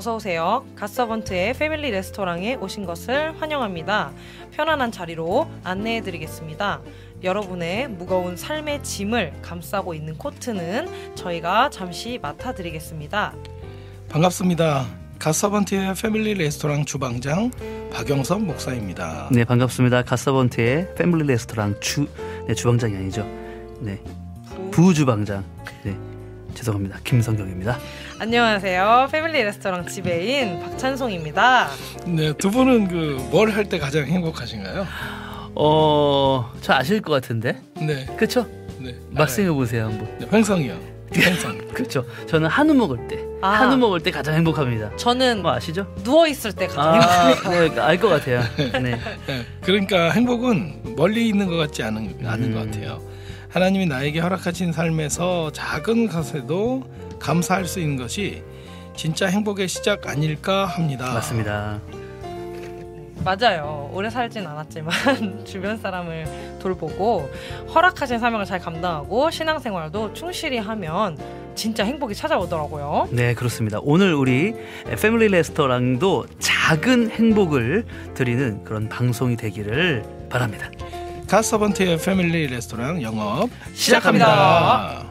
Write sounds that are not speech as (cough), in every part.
어서 오세요. 갓서번트의 패밀리 레스토랑에 오신 것을 환영합니다. 편안한 자리로 안내해 드리겠습니다. 여러분의 무거운 삶의 짐을 감싸고 있는 코트는 저희가 잠시 맡아 드리겠습니다. 반갑습니다. 갓서번트의 패밀리 레스토랑 주방장 박영섭 목사입니다. 네 반갑습니다. 갓서번트의 패밀리 레스토랑 주 네, 주방장이 아니죠. 네 부주방장. 네 죄송합니다. 김성경입니다. 안녕하세요. 패밀리 레스토랑 지배인 박찬송입니다. 네, 두 분은 그 뭘 할 때 가장 행복하신가요? 어 저 아실 것 같은데 네, 그렇죠? 네. 말씀해 보세요 한번. 네, 횡성이요. 횡성. (laughs) 그렇죠. 저는 한우 먹을 때 아. 한우 먹을 때 가장 행복합니다. 저는 뭐 아시죠? 누워 있을 때 가장. 아, 네, 알것 같아요. 네. (laughs) 네, 그러니까 행복은 멀리 있는 것 같지 않은, 않은 음. 것 같아요. 하나님이 나에게 허락하신 삶에서 작은 것에도 감사할 수 있는 것이 진짜 행복의 시작 아닐까 합니다. 맞습니다. 맞아요. 오래 살진 않았지만 (laughs) 주변 사람을 돌보고 허락하신 사명을 잘 감당하고 신앙생활도 충실히 하면 진짜 행복이 찾아오더라고요. 네, 그렇습니다. 오늘 우리 패밀리 레스토랑도 작은 행복을 드리는 그런 방송이 되기를 바랍니다. 갓서번트의 패밀리 레스토랑 영업 시작합니다. 시작합니다.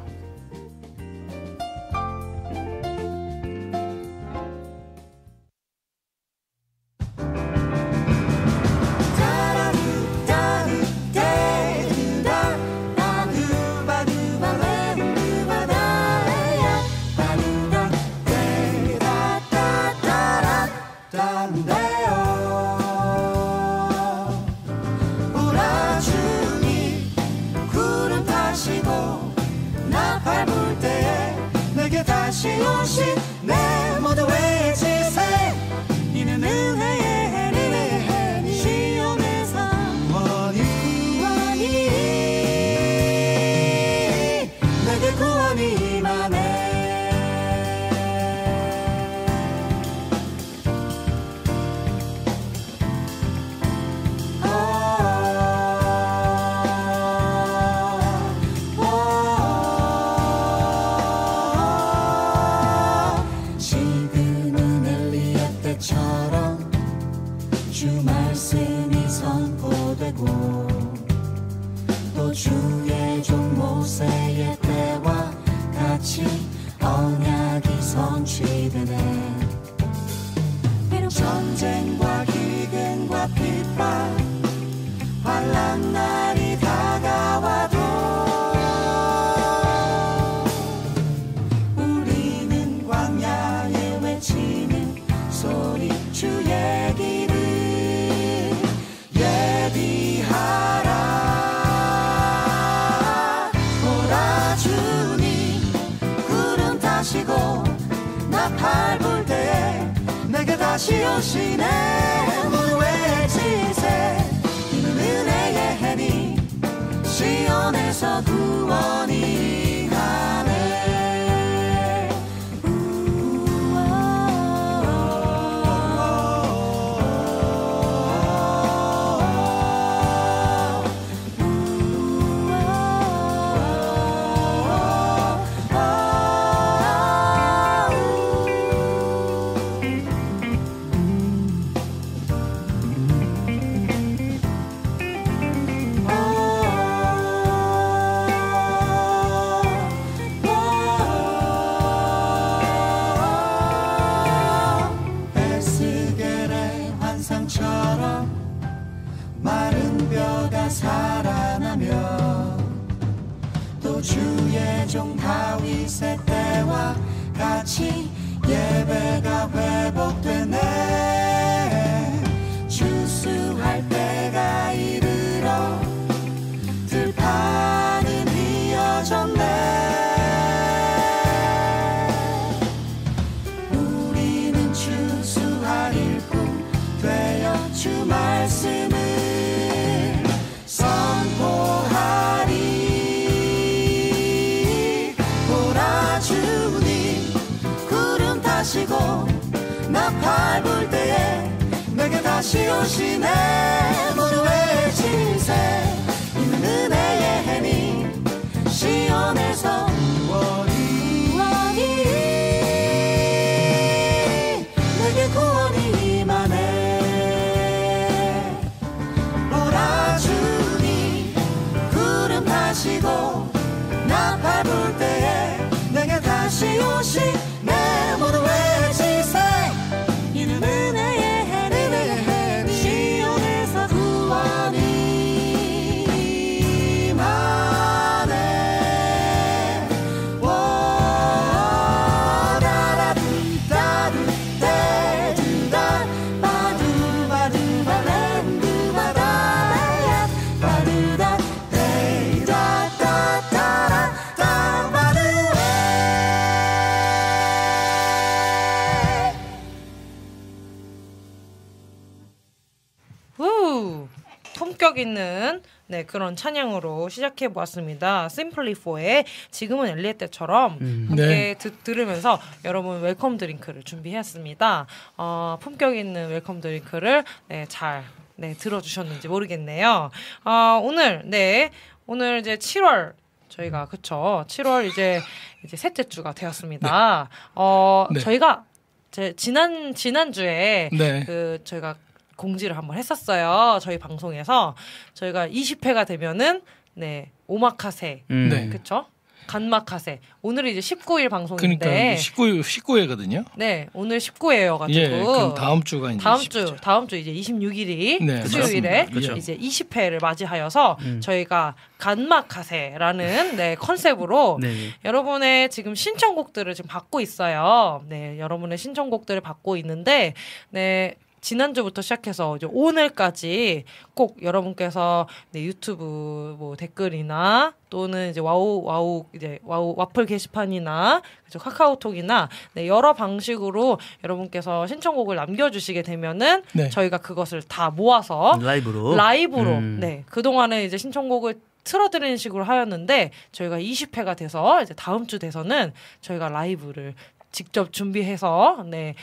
있는 네 그런 찬양으로 시작해 보았습니다. Simply For의 지금은 엘리야 때처럼 음. 함께 네. 듣, 들으면서 여러분 welcome drink를 준비했습니다. 어, 품격 있는 welcome drink를 네, 잘 네, 들어주셨는지 모르겠네요. 어, 오늘 네 오늘 이제 7월 저희가 그쵸 7월 이제 이제 셋째 주가 되었습니다. 어 네. 저희가 제 지난 지난 주에 네. 그 저희가 공지를 한번 했었어요. 저희 방송에서 저희가 20회가 되면은 네 오마카세 음. 네. 그쵸? 간마카세 오늘이 이제 19일 방송인데 그러니까 19 19회거든요. 네 오늘 19회여가지고 예, 그럼 다음 주가 이제 다음 20죠. 주 다음 주 이제 26일이 네, 수요일에. 그렇죠. 이제 20회를 맞이하여서 음. 저희가 간마카세라는 네 컨셉으로 (laughs) 네. 여러분의 지금 신청곡들을 지금 받고 있어요. 네, 여러분의 신청곡들을 받고 있는데, 네. 지난주부터 시작해서 이제 오늘까지 꼭 여러분께서 네, 유튜브 뭐 댓글이나 또는 이제 와우 와우 이제 와우 와플 게시판이나 그죠 카카오톡이나 네, 여러 방식으로 여러분께서 신청곡을 남겨주시게 되면은 네. 저희가 그것을 다 모아서 라이브로 라이브로 음. 네 그 동안에 이제 신청곡을 틀어드리는 식으로 하였는데 저희가 20회가 돼서 이제 다음 주 돼서는 저희가 라이브를 직접 준비해서 네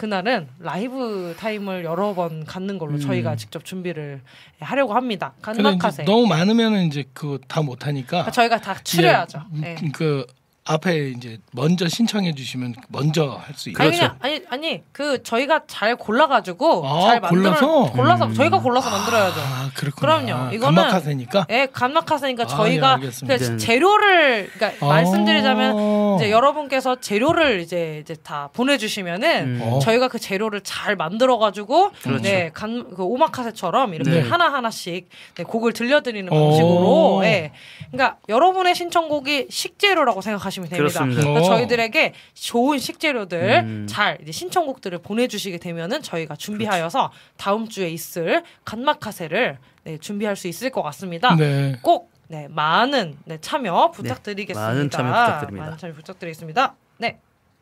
그날은 라이브 타임을 여러 번 갖는 걸로 음. 저희가 직접 준비를 하려고 합니다. 갓마카세. 너무 많으면 이제 그거 다 못하니까 그러니까 저희가 다 추려야죠. 예, 네. 그 앞에 이제 먼저 신청해 주시면 먼저 할 수 있고 아니 그렇죠. 아니 아니 그 저희가 잘 골라 가지고 아, 잘 만들어 골라서? 골라서 음. 저희가 골라서 만들어야죠. 아 그렇군요. 그럼요. 이거는- 갓마카세니까 예, 갓마카세니까 아, 저희가 예, 알겠습니다. 그 재료를 그러니까 말씀드리자면 어. 이제 여러분께서 재료를 이제 이제 다 보내 주시면은 음. 어. 저희가 그 재료를 잘 만들어 가지고 그렇죠. 네, 간, 그 오마카세처럼 이렇게 네. 하나 하나씩 네, 곡을 들려 드리는 어. 방식으로, 예. 그러니까 여러분의 신청곡이 식재료라고 생각하시면 됩니다. 그렇습니다. 그러니까 어. 저희들에게 좋은 식재료들 음. 잘 이제 신청곡들을 보내주시게 되면은 저희가 준비하여서 다음 주에 있을 간마카세를 네, 준비할 수 있을 것 같습니다. 네. 꼭 네, 많은 네, 참여 부탁드리겠습니다. 많은 참여 부탁드립니다. 많은 참여 부탁드리겠습니다. 네,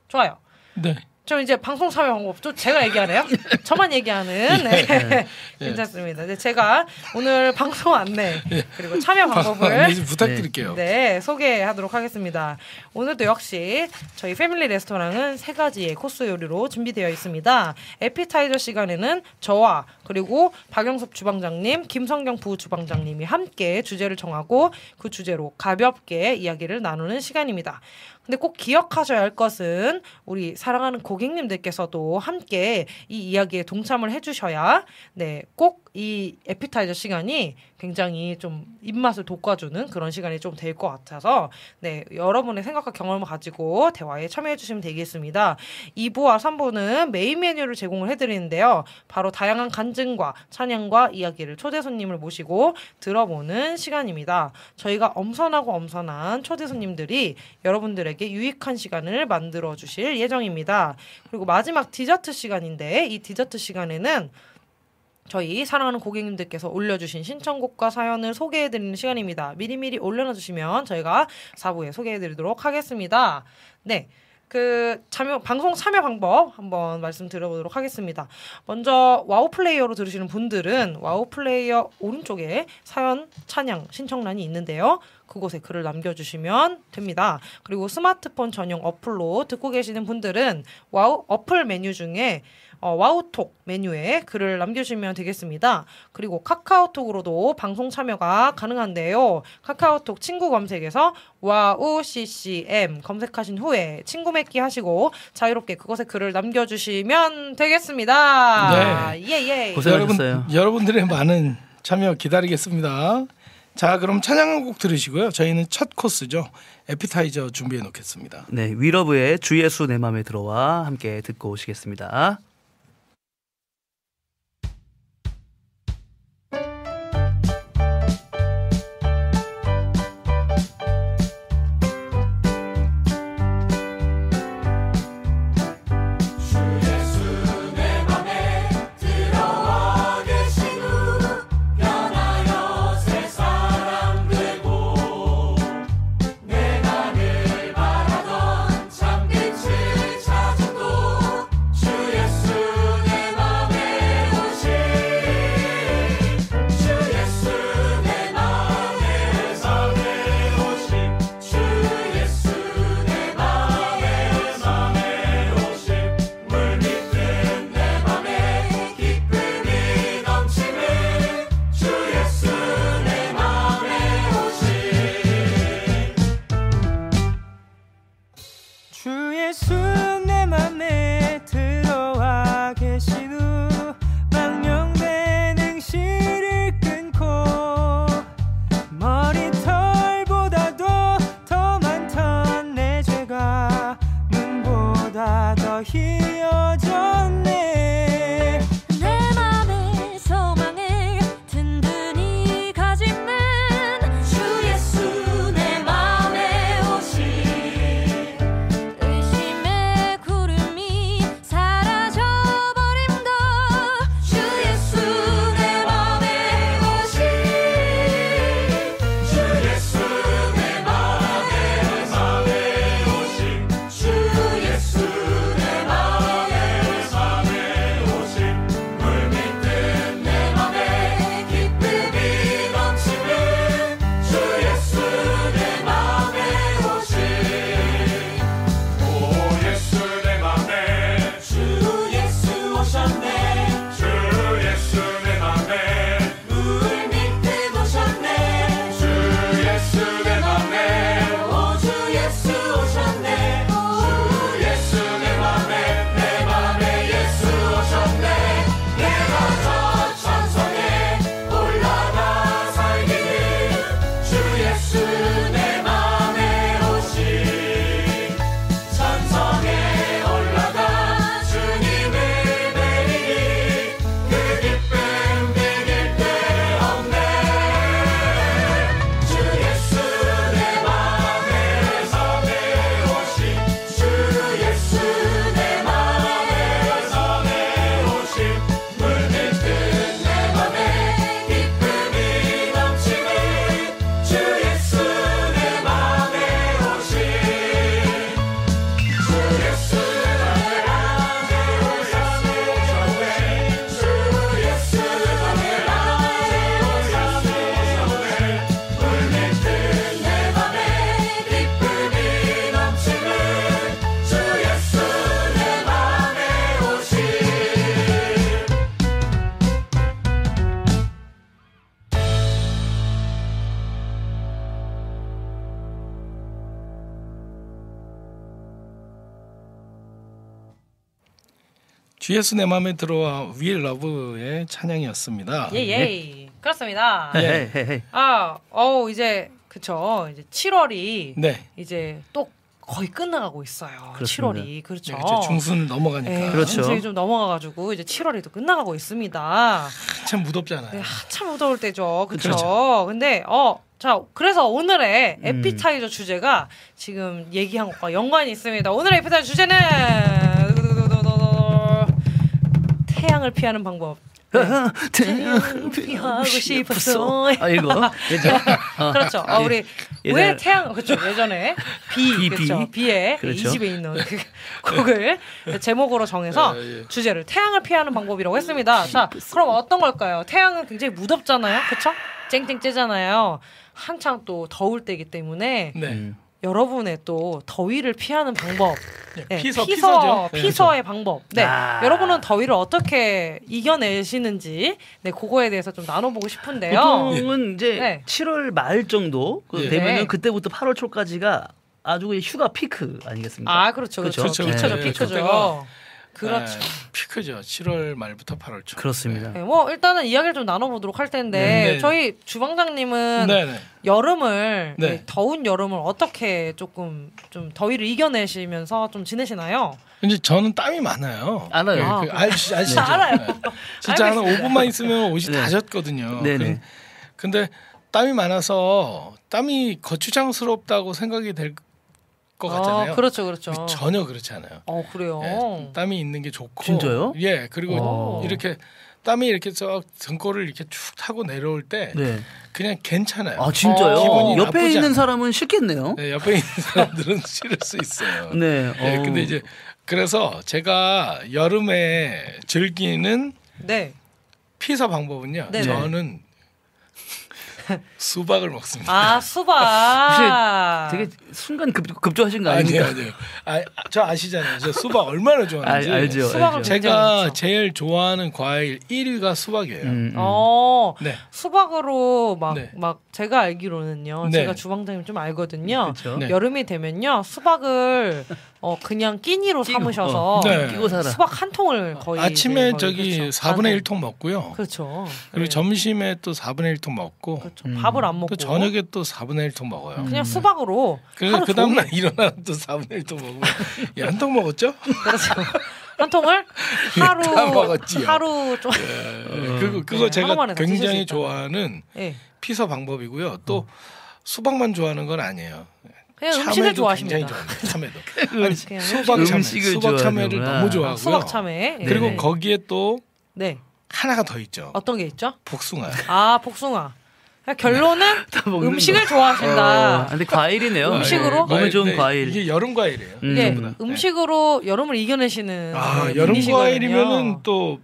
좋아요. 네. 좀 이제 방송 참여 방법 좀 제가 얘기하네요. (laughs) 저만 얘기하는 네. 네. (laughs) 괜찮습니다. 네, 제가 오늘 방송 안내 그리고 참여 방법을 네, 좀 부탁드릴게요. 네, 소개하도록 하겠습니다. 오늘도 역시 저희 패밀리 레스토랑은 세 가지의 코스 요리로 준비되어 있습니다. 에피타이저 시간에는 저와 그리고 박영섭 주방장님, 김성경 부 주방장님이 함께 주제를 정하고 그 주제로 가볍게 이야기를 나누는 시간입니다. 근데 꼭 기억하셔야 할 것은 우리 사랑하는 고객님들께서도 함께 이 이야기에 동참을 해주셔야 네, 꼭 이 에피타이저 시간이 굉장히 좀 입맛을 돋궈주는 그런 시간이 좀 될 것 같아서 네, 여러분의 생각과 경험을 가지고 대화에 참여해 주시면 되겠습니다. 2부와 3부는 메인 메뉴를 제공을 해드리는데요. 바로 다양한 간증과 찬양과 이야기를 초대 손님을 모시고 들어보는 시간입니다. 저희가 엄선하고 엄선한 초대 손님들이 여러분들에게 여러분에게 유익한 시간을 만들어 주실 예정입니다. 그리고 마지막 디저트 시간인데 이 디저트 시간에는 저희 사랑하는 고객님들께서 올려주신 신청곡과 사연을 소개해드리는 시간입니다. 미리미리 올려놔주시면 저희가 4부에 소개해드리도록 하겠습니다. 네. 그 참여 방송 참여 방법 한번 말씀드려보도록 하겠습니다. 먼저 와우 플레이어로 들으시는 분들은 와우 플레이어 오른쪽에 사연 찬양 신청란이 있는데요. 그곳에 글을 남겨주시면 됩니다. 그리고 스마트폰 전용 어플로 듣고 계시는 분들은 와우 어플 메뉴 중에 어, 와우톡 메뉴에 글을 남겨주시면 되겠습니다. 그리고 카카오톡으로도 방송 참여가 가능한데요. 카카오톡 친구 검색에서 와우 CCM 검색하신 후에 친구 맺기 하시고 자유롭게 그것에 글을 남겨주시면 되겠습니다. 네. 예 예. 고생하셨어요. 여러분, 여러분들의 많은 참여 기다리겠습니다. 자, 그럼 찬양 한곡 들으시고요. 저희는 첫 코스죠. 에피타이저 준비해 놓겠습니다. 네, 위러브의 주 예수 내 맘에 들어와 함께 듣고 오시겠습니다. 주 예수 내 맘에 들어와 위 러브의 찬양이었습니다. 예예. 그렇습니다. 예. 헤이, 헤이, 헤이. 아, 어우 이제 그쵸. 이제 7월이 네. 이제 또 거의 끝나가고 있어요. 그렇습니다. 7월이 그렇죠. 네, 이제 중순 넘어가니까 예, 그렇죠. 중순이 좀 넘어가가지고 이제 7월이 또 끝나가고 있습니다. 참 무덥잖아요. 네, 한참 무더울 때죠. 그렇죠. 그렇죠. 근데 어 자, 그래서 오늘의 음. 에피타이저 주제가 지금 얘기한 것과 연관이 있습니다. 오늘의 에피타이저 주제는 태양을 피하는 방법. (laughs) 태양을 피하고 싶었어. 아 이거 (laughs) 예전 어, 그렇죠. 어, 우리 예전에- 왜 태양 그렇죠. 예전에 (laughs) 비 비, 그렇죠. 비. 비에 그렇죠. 이 집에 있는 그 곡을 제목으로 정해서 예, 예. 주제를 태양을 피하는 방법이라고 했습니다. 자, 그럼 어떤 걸까요? 태양은 굉장히 무덥잖아요. 그렇죠? 쨍쨍 쬐잖아요. 한창 또 더울 때이기 때문에 네. 음. 여러분의 또 더위를 피하는 방법, 네, 네, 피서 피서, 피서죠. 네, 피서 의 방법. 네, 아. 여러분은 더위를 어떻게 이겨내시는지, 네, 그거에 대해서 좀 나눠보고 싶은데요. 보통은 이제 네. 7월 말 정도 그 예. 되면은 네. 그때부터 8월 초까지가 아주 휴가 피크 아니겠습니까? 아, 그렇죠, 그렇죠, 그렇죠. 피크죠, 네, 피크죠. 그렇죠. 네, 피크죠. 7월 말부터 8월 초. 그렇습니다. 네, 뭐 일단은 이야기를 좀 나눠보도록 할 텐데 네, 네. 저희 주방장님은 네, 네. 여름을 네. 네, 더운 여름을 어떻게 조금 좀 더위를 이겨내시면서 좀 지내시나요? 이제 저는 땀이 많아요. 알아요. 네, 아, 그 아시, 아시죠? 네. 알아요. 네. 진짜 한 알고 있어요. 5분만 있으면 옷이 네. 다 젖거든요. 네네. 근- 근데 땀이 많아서 땀이 거추장스럽다고 생각이 될 것 같잖아요. 어, 그렇죠, 그렇죠. 전혀 그렇지 않아요. 어 그래요. 예, 땀이 있는 게 좋고. 진짜요? 예, 그리고 오. 이렇게 땀이 이렇게 저 등골을 이렇게 쭉 타고 내려올 때 네. 그냥 괜찮아요. 아 진짜요? 어, 기분이 옆에 있는 않아요. 사람은 싫겠네요. 네, 옆에 있는 사람들은 (laughs) 싫을 수 있어요. 네. 예, 어. 근데 이제 그래서 제가 여름에 즐기는 네. 피서 방법은요. 네네. 저는 수박을 먹습니다. 아 (laughs) 수박. 되게 순간 급, 급조하신 거? 아니에요, 아니에요. 아, 저 아시잖아요. 저 수박 얼마나 좋아하는지. 알, 알죠. 수박을 제가. 제일 좋아하는 과일 1위가 수박이에요. 음, 음. 어 네. 수박으로 막막 네. 제가 알기로는요. 네. 제가 주방장님 좀 알거든요. 그렇죠. 네. 여름이 되면요 수박을 어 그냥 끼니로 끼고, 삼으셔서 어, 네. 끼고 살아. 수박 한 통을 거의 아침에 거의 저기 그렇죠. 4분의 한 1통 먹고요. 그렇죠. 그리고 네. 점심에 또 4분의 1통 먹고 그렇죠. 음. 밥을 안 먹고 또 저녁에 또 4분의 1통 먹어요. 그냥 수박으로 그래서 하루 그 다음날 종일 (laughs) 일어나면 또 4분의 1통 먹으면 예, 한통 먹었죠? 그렇죠. 한 통을 하루 다 먹었지요. 하루 좀 예, 그거 그거 네, 제가 굉장히. 좋아하는 예. 피서 방법이고요. 또 수박만 좋아하는 건 아니에요. 그냥 음식을 참외도 좋아하십니다. 참외도. (laughs) 아니, 수박 참외, 음식을 수박 참외를. 너무 아, 좋아하고요. 수박 참외. 예. 그리고 네. 거기에 또 네. 하나가 더 있죠. 어떤 게 있죠? 복숭아. 아 복숭아. 그러니까 결론은 (laughs) 음식을 거. 좋아하신다. 어, 근데 과일이네요. 음식으로? 네, 몸에 좋은 네, 과일. 이게 여름 과일이에요. 음. 다. 네. 음식으로 여름을 이겨내시는 아, 네, 여름. 과일이면은 또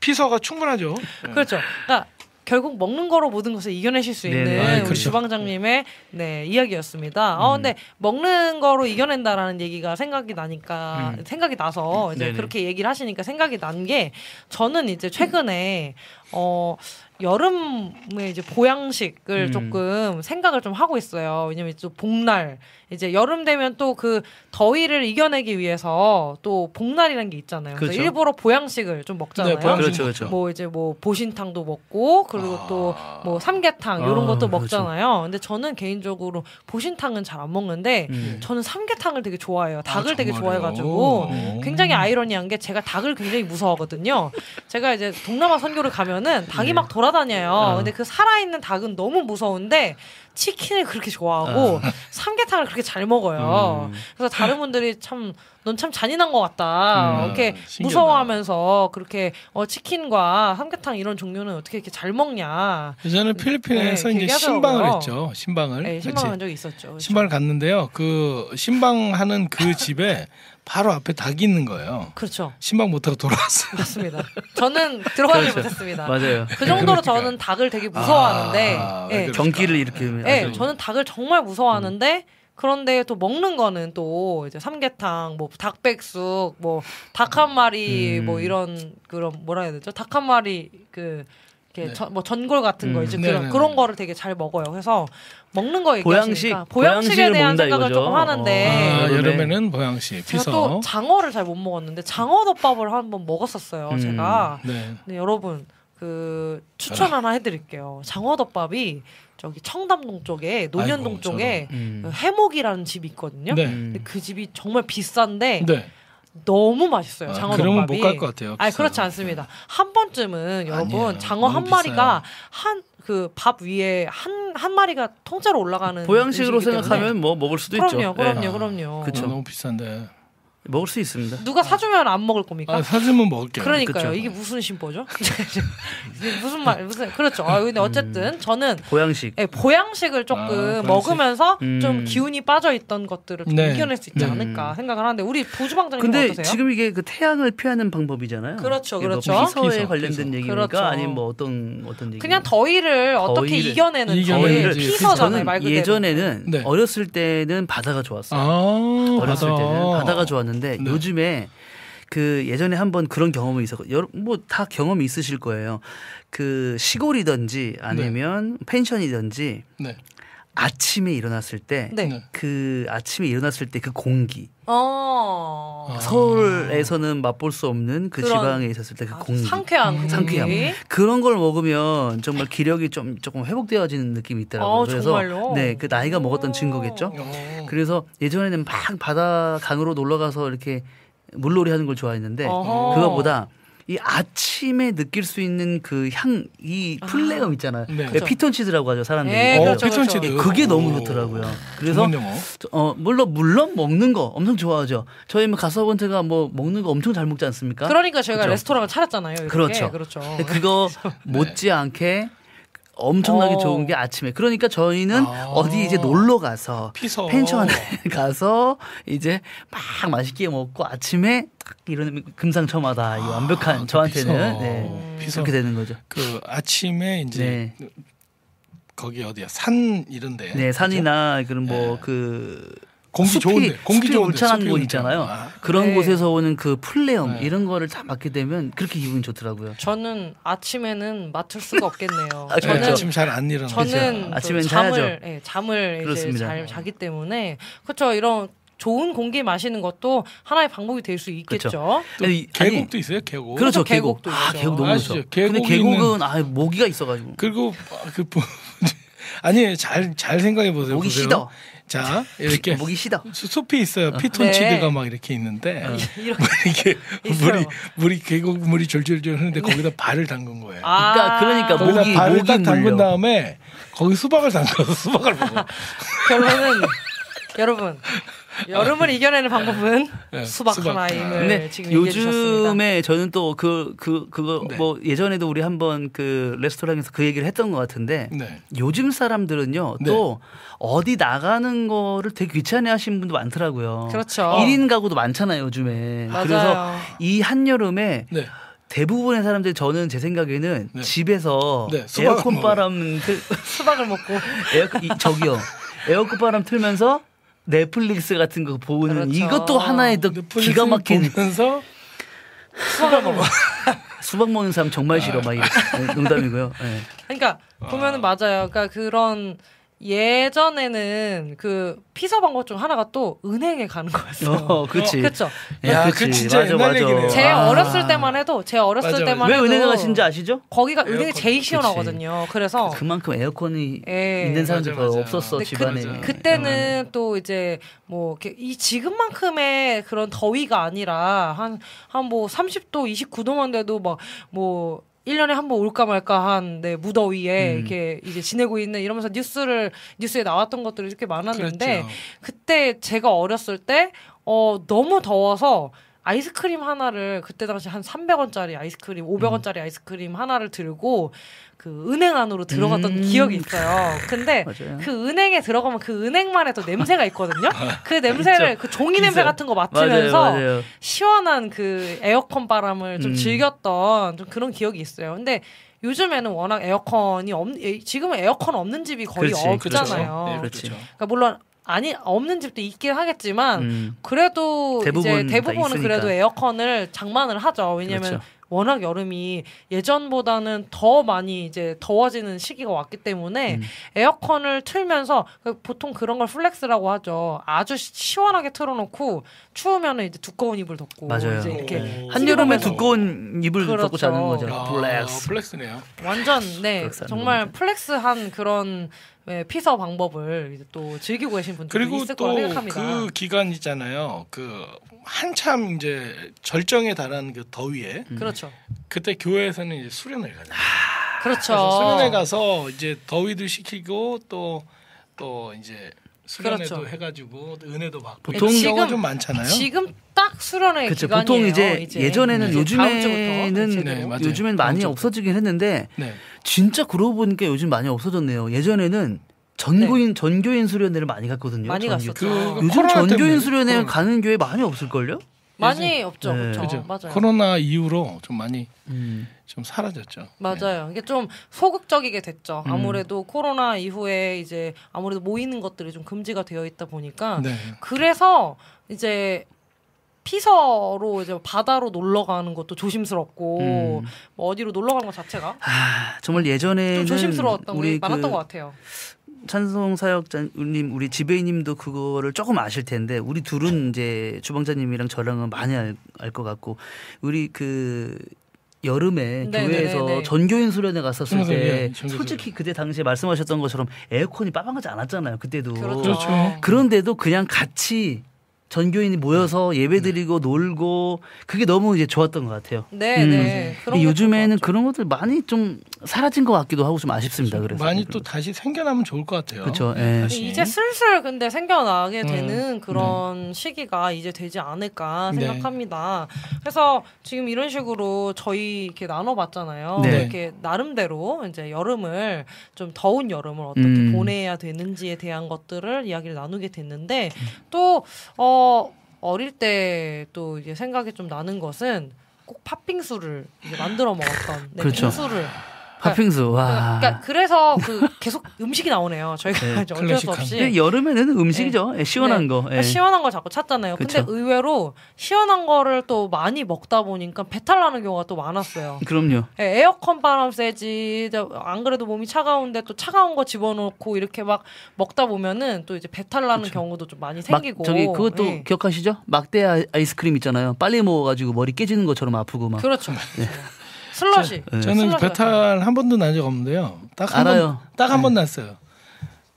피서가 충분하죠. 네. 그렇죠. 그러니까 결국 먹는 거로 모든 것을 이겨내실 수. 있는 아, 우리 그렇죠. 주방장님의 네 이야기였습니다. 어 음. 근데 먹는 거로 이겨낸다라는 얘기가 생각이 나니까 음. 생각이 나서 이제 네네. 그렇게 얘기를 하시니까 생각이 난 게 저는 이제 최근에 어 여름에 이제 보양식을 음. 조금 생각을 좀 하고 있어요. 왜냐면 또 복날 이제 여름 되면 또 그 더위를 이겨내기 위해서 또 복날이라는 게 있잖아요. 그래서 그렇죠. 일부러 보양식을 좀 먹잖아요. 네, 보양식 그렇죠, 그렇죠. 뭐 이제 뭐 보신탕도 먹고 그리고 아. 또뭐 삼계탕 이런 아, 것도 그렇죠. 먹잖아요. 근데 저는 개인적으로 보신탕은 잘 안 먹는데 음. 저는 삼계탕을 되게 좋아해요. 닭을 아, 되게? 좋아해가지고 음. 굉장히 아이러니한 게 제가 닭을 굉장히 무서워하거든요. 제가 이제 동남아 선교를 가면은 닭이 네. 막 돌아 다녀요. 어. 근데 그 살아있는 닭은 너무 무서운데 치킨을 그렇게 좋아하고 어. 삼계탕을 그렇게 잘 먹어요. 음. 그래서 다른 분들이 참 넌 참 잔인한 것 같다. 음. 이렇게 신기하다. 무서워하면서 그렇게 어, 치킨과 삼계탕 이런 종류는 어떻게 이렇게 잘 먹냐. 예전에 필리핀에서 네, 이제. 신방을 했죠. 신방을. 네. 신방한 적이 있었죠. 그렇죠? 신방을 갔는데요. 그 신방하는 그 집에 (laughs) 바로 앞에 닭이 있는 거예요. 그렇죠. 신방 못하고 돌아왔어요. 맞습니다. 저는 들어가지 그렇죠. 못했습니다. 맞아요. 그 정도로 그러니까. 저는 닭을 되게 무서워하는데, 아, 예, 왜 경기를 예, 아주- 저는 닭을 정말 무서워하는데 그런데 또 먹는 거는 또 이제 삼계탕, 뭐 닭백숙, 뭐 닭 한 마리, 음. 뭐 이런 그런 뭐라 해야 되죠? 닭 한 마리 그 이렇게 네. 전- 뭐 전골 같은 거 음. 이제 네, 그런 네, 그런 네. 거를 되게 잘 먹어요. 그래서 먹는 거 보양식, 얘기하시니까 보양식에 대한 생각을 이거죠. 조금 하는데 아, 여름에. 여름에는 보양식, 제가 피서. 또 장어를 잘 못 먹었는데 장어덮밥을 한번 먹었었어요. 음. 제가 네. 네, 여러분 그 추천 하나 해드릴게요. 장어덮밥이 저기 청담동 쪽에 논현동 아이고, 쪽에 음. 그 해목이라는 집이 있거든요. 네. 음. 근데 그 집이 정말 비싼데 네. 너무 맛있어요. 아, 장어덮밥이. 그러면 못 갈 것 같아요. 아니 비싸서. 그렇지 않습니다. 한 번쯤은 여러분 아니에요. 장어 한 마리가 한 그 밥 위에 한 한 마리가 통째로 올라가는 보양식으로. 생각하면 뭐 먹을 수도 그럼요, 있죠. 그럼요, 예. 그럼요. 그쵸. 너무 비싼데. 먹을 수 있습니다. 누가 사주면 안 먹을 겁니까? 아, 사주면 먹을게요. 그러니까요. 그쵸. 이게 무슨 심보죠? (laughs) 무슨 말 무슨 그렇죠. 아 근데 어쨌든 저는 보양식. 예, 보양식을 조금 아, 보양식. 먹으면서 음. 좀 기운이 빠져 있던 것들을 좀 네. 이겨낼 수 있지 네. 않을까 생각을 하는데 우리 보주방장님 근데 어떠세요? 지금 이게 그 태양을 피하는 방법이잖아요. 그렇죠, 뭐 그렇죠. 피서에 피서, 관련된 피서. 얘기입니까? 그렇죠. 아니면 뭐 어떤 어떤 얘기? 그냥 더위를 어떻게 더위를 이겨내는 이겨내는지. 더위를 피서잖아요 말 그대로. 예전에는 네. 어렸을 때는 바다가 좋았어요. 아, 어렸을 바다. 때는 바다가 좋았는데 네. 요즘에 그 예전에 한번 그런 경험이 있었고 뭐다 경험이 있으실 거예요. 그 시골이든지 아니면 펜션이든지 네. 아침에 일어났을 때 네. 네. 그 아침에 일어났을 때 그 공기 어. 아. 서울에서는 맛볼 수 없는 그 그런 지방에 있었을 때 그 공기 상쾌한 그 상쾌함. 공기. 그런 걸 먹으면 정말 기력이 좀 조금 회복되어지는 느낌이 있더라고요. 아, 그래서? 네, 그 나이가 먹었던 증거겠죠. 어. 그래서 예전에는 막 바다 강으로 놀러 가서 이렇게 물놀이 하는 걸 좋아했는데 어허. 그거보다 이 아침에 느낄 수 있는 그 향, 이 플레음 있잖아요. 네. 왜 그렇죠. 피톤치드라고 하죠, 사람들이. 예, 어, 그렇죠, 피톤치드. 그렇죠. 예, 그게 너무 오. 좋더라고요. 그래서. 어 물론 물론 먹는 거 엄청 좋아하죠. 저희 뭐 가서번트가 뭐 먹는 거 엄청 잘 먹지 않습니까? 그러니까 저희가. 레스토랑을 차렸잖아요. 이렇게. 그렇죠. 그렇죠. 그거 (laughs) 못지않게 엄청나게 어. 좋은 게 아침에. 그러니까 저희는 아. 어디 이제 놀러 가서 피서. 펜션에 (laughs) 가서 이제 막 맛있게 먹고 아침에 딱 이런 금상첨화다. 이 완벽한 그 저한테는. 네. 피서. 그렇게 되는 거죠. 그 아침에 이제 네. 거기 어디야 산 이런데. 네, 산이나 그런 네. 뭐그 공기 숲이, 좋은데, 공기 좋은데, 울창한 곳 있잖아요. 곳. 아. 그런 네. 곳에서 오는 그 플레엄 네. 이런 거를 다 맡게 되면 그렇게 기분이 좋더라고요. 저는 아침에는 맡을 수가 없겠네요. 아, 네, 저는 아침 잘 안 일어나. 저는 또 아침엔 잠을 자야죠. 예, 잠을 이제 그렇습니다. 잘 자기 때문에 그렇죠. 이런 좋은 공기 마시는 것도 하나의 방법이 될 수 있겠죠. 아니, 계곡도 있어요. 계곡. 그렇죠, 그렇죠, 계곡. 계곡도 아, 있죠. 계곡 너무 아시죠? 좋죠. 근데 계곡은 아 모기가 있어가지고 그리고 그 부- 아니 잘 잘 생각해 보세요. 모기 보세요. 시더. 자 이렇게 모기 시다. 수- 숲이 있어요. 피톤치드가 네. 막 이렇게 있는데 (laughs) 이렇게 이게 (laughs) 있어요. 물이 물이 계곡 물이 졸졸졸 흐르는데 거기다 발을 담근 거예요. 아, 그러니까 거기다 모기- 발을 딱 담근 물려. 다음에 거기 수박을 담가서 수박을 먹어. 결론은 (laughs) 여러분 여름을 이겨내는 방법은 (laughs) 네, 수박, 수박. 하나임을 근데 지금. 요즘에 저는 또 그 그 그, 거 네. 뭐 예전에도 우리 한번 그 레스토랑에서 그 얘기를 했던 것 같은데 네. 요즘 사람들은요 네. 또 어디 나가는 거를 되게 귀찮아 하시는 분도 많더라고요. 그렇죠. 1인 가구도 많잖아요, 요즘에. 맞아요. 그래서 이 한여름에 네. 대부분의 사람들이 저는 제 생각에는 네. 집에서 네, 에어컨. 바람 틀, (laughs) 수박을 먹고 에어컨 이, 저기요. (laughs) 에어컨 바람 틀면서 넷플릭스 같은 거 보는 그렇죠. 이것도 하나의 또 넷플릭스 기가 막힌 보면서 수박을 먹어. (laughs) 수박 먹는 사람 정말 싫어 막. 네, 농담이고요. 네. 그러니까 보면은 맞아요. 그러니까 그런 예전에는 그 피서 방법 중 하나가 또 은행에 가는 거였어요. 어, 그렇지. 그렇죠. 야, 그치. 그 진짜 맞아, 옛날 맞아. 얘기네요. 제 아. 어렸을 때만 해도 제 어렸을 맞아, 때만 왜 해도 은행에 가신지 아시죠? 거기가 은행이. 제일 시원하거든요. 그래서 그 만큼 에어컨이 예. 있는 사람들이 맞아, 더 맞아. 없었어 근데 집안에. 맞아. 그때는 또 이제 뭐 이 지금만큼의 그런 더위가 아니라 한 한 뭐 30도, 29도만 돼도 막 뭐 1년에 한 번 올까 말까 한 네, 무더위에 음. 이렇게 이제 지내고 있는 이러면서 뉴스를 뉴스에 나왔던 것들이 이렇게 많았는데 그랬죠. 그때 제가 어렸을 때 어, 너무 더워서 아이스크림 하나를 그때 당시 한 300원짜리 아이스크림, 500원짜리 아이스크림 하나를 들고 그 은행 안으로 들어갔던 음. 기억이 있어요. 근데 (laughs) 맞아요. 그 은행에 들어가면 그 은행만의 또 냄새가 있거든요. (laughs) 그 냄새를 그 종이 냄새. 같은 거 맡으면서 맞아요, 맞아요. 시원한 그 에어컨 바람을 좀 음. 즐겼던 좀 그런 기억이 있어요. 근데 요즘에는 워낙 에어컨이 없 에- 지금은 에어컨 없는 집이 거의 그렇지, 없잖아요. 네. 그렇죠. 그러니까 물론 아니 없는 집도 있긴 하겠지만 음. 그래도 대부분 이제 다 대부분은. 그래도 에어컨을 장만을 하죠. 왜냐면 그렇죠. 워낙 여름이 예전보다는 더 많이 이제 더워지는 시기가 왔기 때문에 음. 에어컨을 틀면서 그 보통 그런 걸 flex라고 하죠. 아주 시- 시원하게 틀어놓고 추우면은 이제 두꺼운 이불 덮고 맞아요. 이제 이렇게 오. 한여름에 TV보면서 두꺼운 이불 그렇죠. 덮고 자는 거죠. 아, flex. flex네요. 완전 네 정말. flex한 그런 예, 피서 방법을 이제 또 즐기고 계신 분들이 그리고 있을 거라 또 생각합니다. 그 기간 있잖아요. 그 한참 이제 절정에 달한 그 더위에 음. 그렇죠. 그때 교회에서는 이제 수련을 가요. 그렇죠. 그래서 수련회 가서 이제 더위도 식히고 또또 이제 수련회도 그렇죠. 해가지고 은혜도 받고 보통 경우가 지금- 좀 많잖아요. 지금 딱 수련회 그렇죠. 기간이에요. 보통 이제, 이제. 예전에는 주부터 요즘에는. 네. 요즘엔 많이. 없어지긴 했는데 네. 진짜 그러고 보니까 요즘 많이 없어졌네요. 예전에는 전교인 전교인 수련회를 많이 갔거든요. 많이 전교- 갔었죠. 그- 요즘 전교인 때문에, 수련회 코로나. 가는 교회 많이 없을 걸요? 많이 없죠. 네. 그렇죠. 맞아요. 코로나 이후로 좀 많이 음. 좀 사라졌죠. 맞아요. 이게 좀 소극적이게 됐죠. 음. 아무래도 코로나 이후에 이제 아무래도 모이는 것들이 좀 금지가 되어 있다 보니까 네. 그래서 이제 피서로 이제 바다로 놀러 가는 것도 조심스럽고 음. 뭐 어디로 놀러 가는 것 자체가 아, 정말 예전에는 좀 조심스러웠던 우리 게 많았던 그 것 같아요. 찬송 사역자님 우리 지배인님도 그거를 조금 아실 텐데 우리 둘은 이제 주방자님이랑 저랑은 많이 알 것 같고 우리 그 여름에 네, 교회에서 네, 네, 네. 전교인 수련회 갔었을 때 솔직히 그때 당시에 말씀하셨던 것처럼 에어컨이 빠방하지 않았잖아요 그때도 그렇죠. 그렇죠. 그런데도 그냥 같이 전교인이 모여서 예배드리고 놀고 그게 너무 이제 좋았던 것 같아요. 네, 음. 네. 그런 근데 게 요즘에는. 그런 것들 많이 좀 사라진 것 같기도 하고 좀 아쉽습니다. 그래서 많이 또 다시 생겨나면 좋을 것 같아요. 그렇죠. 예. 다시. 이제 슬슬 근데 생겨나게 음, 되는 그런 시기가 이제 되지 않을까 네. 생각합니다. 그래서 지금 이런 식으로 저희 이렇게 나눠봤잖아요. 네. 이렇게 나름대로 이제 여름을 좀 더운 여름을 어떻게 음. 보내야 되는지에 대한 것들을 이야기를 나누게 됐는데 또 어, 어릴 때 또 이제 생각이 좀 나는 것은 꼭 팥빙수를 이제 만들어 먹었던 네, 그렇죠. 빙수를 팥빙수 와. 그러니까 그래서 그 계속 음식이 나오네요. 저희가 네, 어쩔 수. 없이 근데 여름에는 음식이죠. 예, 시원한 네. 거. 예. 그러니까 시원한 걸 자꾸 찾잖아요. 근데 그쵸. 의외로 시원한 거를 또 많이 먹다 보니까 배탈 나는 경우가 또 많았어요. 그럼요. 예, 에어컨 바람 세지. 저- 안 그래도 몸이 차가운데 또 차가운 거 집어넣고 이렇게 막 먹다 보면은 또 이제 배탈 나는 경우도 좀 많이 막 생기고. 저기 그것도 예. 기억하시죠? 막대 아- 아이스크림 있잖아요. 빨리 먹어가지고 머리 깨지는 것처럼 아프고 막. 그렇죠. 슬러시. 네. 저는 슬러시 배탈 한 번도 난 적 없는데요. 딱한 알아요. 번, 딱 한 번 났어요.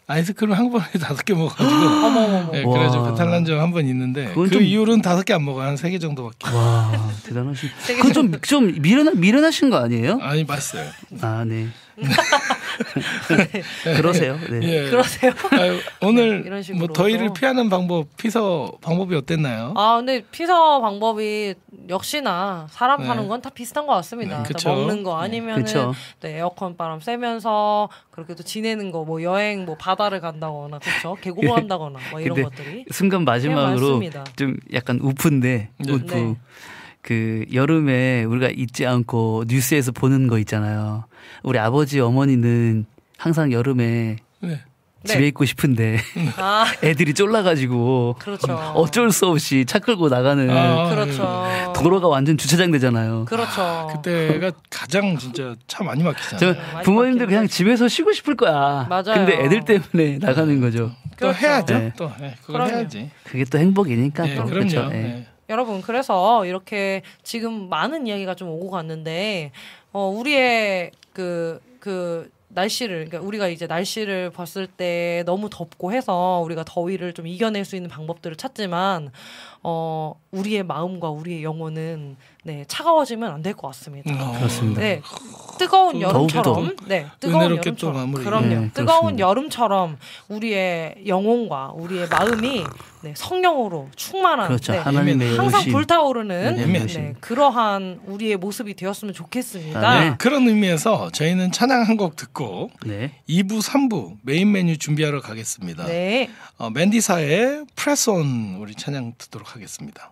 아이스크림 한 번에 (laughs) 다섯 개 먹어가지고. 네, 그래서 와. 배탈 난 적 한 번 있는데 그 좀- 이후로는 다섯 개 안 먹어 한세 개 정도밖에. 와 대단하신. 그건 좀, 좀 미련하, 미련하신 거 아니에요? 아니 맛있어요. 아 네. 그러세요. 네. 예. 그러세요? 아유, 오늘 이런 식으로 뭐 더위를 또. 피하는 방법 피서 방법이 어땠나요? 아, 근데 피서 방법이 역시나 사람 네. 사는 건 다 비슷한 것 같습니다. 네, 다 그쵸. 먹는 거 아니면은 그쵸. 또 에어컨 바람 쐬면서 그렇게 또 지내는 거, 뭐 여행, 뭐 바다를 간다거나 그렇죠, 계곡을 간다거나 뭐 이런 것들이 순간 마지막으로. 좀 약간 우프인데 네. 우프. 네. 그 여름에 우리가 잊지 않고 뉴스에서 보는 거 있잖아요. 우리 아버지 어머니는 항상 여름에 네. 집에 네. 있고 싶은데 아, (laughs) 애들이 쫄라가지고 그렇죠. 어쩔 수 없이 차 끌고 나가는 아, 그렇죠. 도로가 완전 주차장 되잖아요. 그렇죠. 그때가 가장 진짜 차 많이 막히잖아요. 저 많이 부모님들 그냥. 집에서 쉬고 싶을 거야. 맞아요. 근데 애들 때문에 나가는 거죠. 또 그렇죠. 해야죠. 네. 또 네, 그걸 그럼요. 해야지. 그게 또 행복이니까 예, 또 그럼요. 그렇죠. 예. 예. 여러분 그래서 이렇게 지금 많은 이야기가 좀 오고 갔는데 어 우리의 그 그 날씨를 그러니까 우리가 이제 날씨를 봤을 때 너무 덥고 해서 우리가 더위를 좀 이겨낼 수 있는 방법들을 찾지만 어 우리의 마음과 우리의 영혼은 네 차가워지면 안 될 것 같습니다. 어, 그렇습니다. 네 뜨거운 여름처럼 더욱더 네 뜨거운 여름처럼 마무리. 그럼요 네, 뜨거운. 여름처럼 우리의 영혼과 우리의 마음이 네, 성령으로 충만한 그렇죠. 네, 항상 의심. 불타오르는 네, 네. 그러한 우리의 모습이 되었으면 좋겠습니다. 아, 네. 그런 의미에서 저희는 찬양 한 곡 듣고 네. 2부, 3부 메인 메뉴 준비하러 가겠습니다. 네. 어, 맨디사의 프레스온 우리 찬양 듣도록 하겠습니다.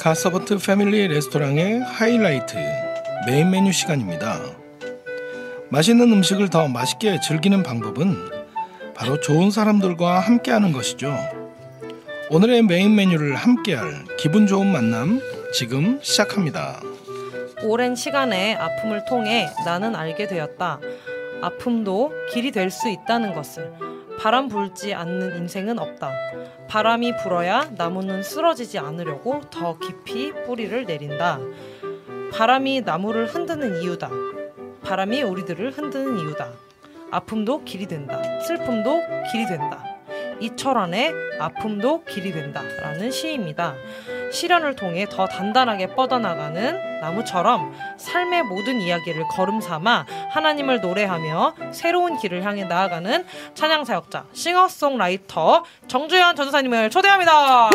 갓서번트 패밀리 레스토랑의 하이라이트 메인 메뉴 시간입니다. 맛있는 음식을 더 맛있게 즐기는 방법은 바로 좋은 사람들과 함께하는 것이죠. 오늘의 메인 메뉴를 함께할 기분 좋은 만남 지금 시작합니다. 오랜 시간의 아픔을 통해 나는 알게 되었다. 아픔도 길이 될 수 있다는 것을. 바람 불지 않는 인생은 없다. 바람이 불어야 나무는 쓰러지지 않으려고 더 깊이 뿌리를 내린다. 바람이 나무를 흔드는 이유다. 바람이 우리들을 흔드는 이유다. 아픔도 길이 된다. 슬픔도 길이 된다. 이철환의 아픔도 길이 된다. 라는 시입니다. 시련을 통해 더 단단하게 뻗어나가는 나무처럼 삶의 모든 이야기를 걸음 삼아 하나님을 노래하며 새로운 길을 향해 나아가는 찬양 사역자, 싱어송라이터 정주연 전도사님을 초대합니다.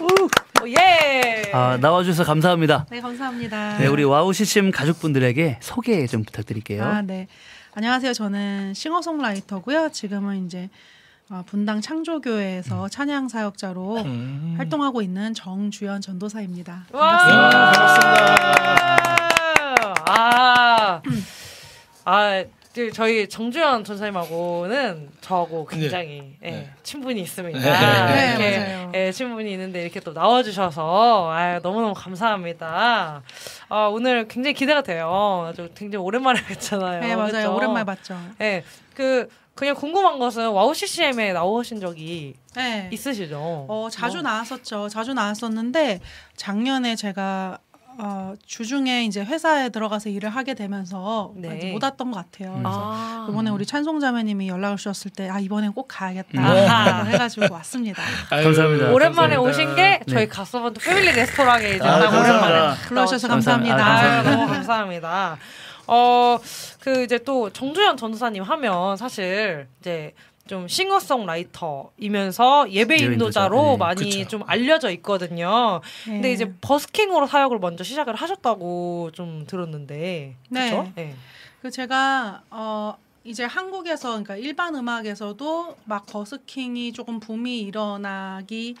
오, 예. 아, 나와주셔서 감사합니다. 네, 감사합니다. 네, 우리 와우 CCM 가족분들에게 소개 좀 부탁드릴게요. 아, 네. 안녕하세요. 저는 싱어송라이터고요. 지금은 이제 어, 분당 창조교회에서 찬양 사역자로 음. 활동하고 있는 정주연 전도사입니다. 와, 반갑습니다. 아, 아, 그 저희 정주현 전사님하고는 저하고 굉장히 예, 네. 친분이 있습니다. 네, 이렇게, 맞아요. 예, 친분이 있는데 이렇게 또 나와주셔서 아, 너무너무 감사합니다. 아, 오늘 굉장히 기대가 돼요. 저 굉장히 오랜만에 (laughs) 뵀잖아요. 네, 맞아요. 그쵸? 오랜만에 봤죠. 예, 그 그냥 궁금한 것은 와우 CCM에 나오신 적이 네. 있으시죠? 어, 자주 뭐. 나왔었죠. 자주 나왔었는데 작년에 제가 어, 주중에 이제 회사에 들어가서 일을 하게 되면서 네. 이제 못 왔던 것 같아요. 그래서 아. 이번에 우리 찬송 자매님이 연락을 주셨을 때 아 이번엔 꼭 가야겠다 아하. 해가지고 왔습니다. (laughs) 아유, 감사합니다. 오랜만에 감사합니다. 오신 게 저희 네. 가서번트 패밀리 레스토랑에 이제 아. 오랜만에 불러주셔서 감사합니다. 감사합니다. 아, 아유, 감사합니다. 너무 감사합니다. 어, 그 이제 또 정주현 전도사님 하면 사실 이제 좀 싱어송라이터이면서 예배 인도자로 인도자. 네, 많이 그쵸. 좀 알려져 있거든요. 근데 네. 이제 버스킹으로 사역을 먼저 시작을 하셨다고 좀 들었는데. 네. 그쵸? 네. 그 제가 어 이제 한국에서 그러니까 일반 음악에서도 막 버스킹이 조금 붐이 일어나기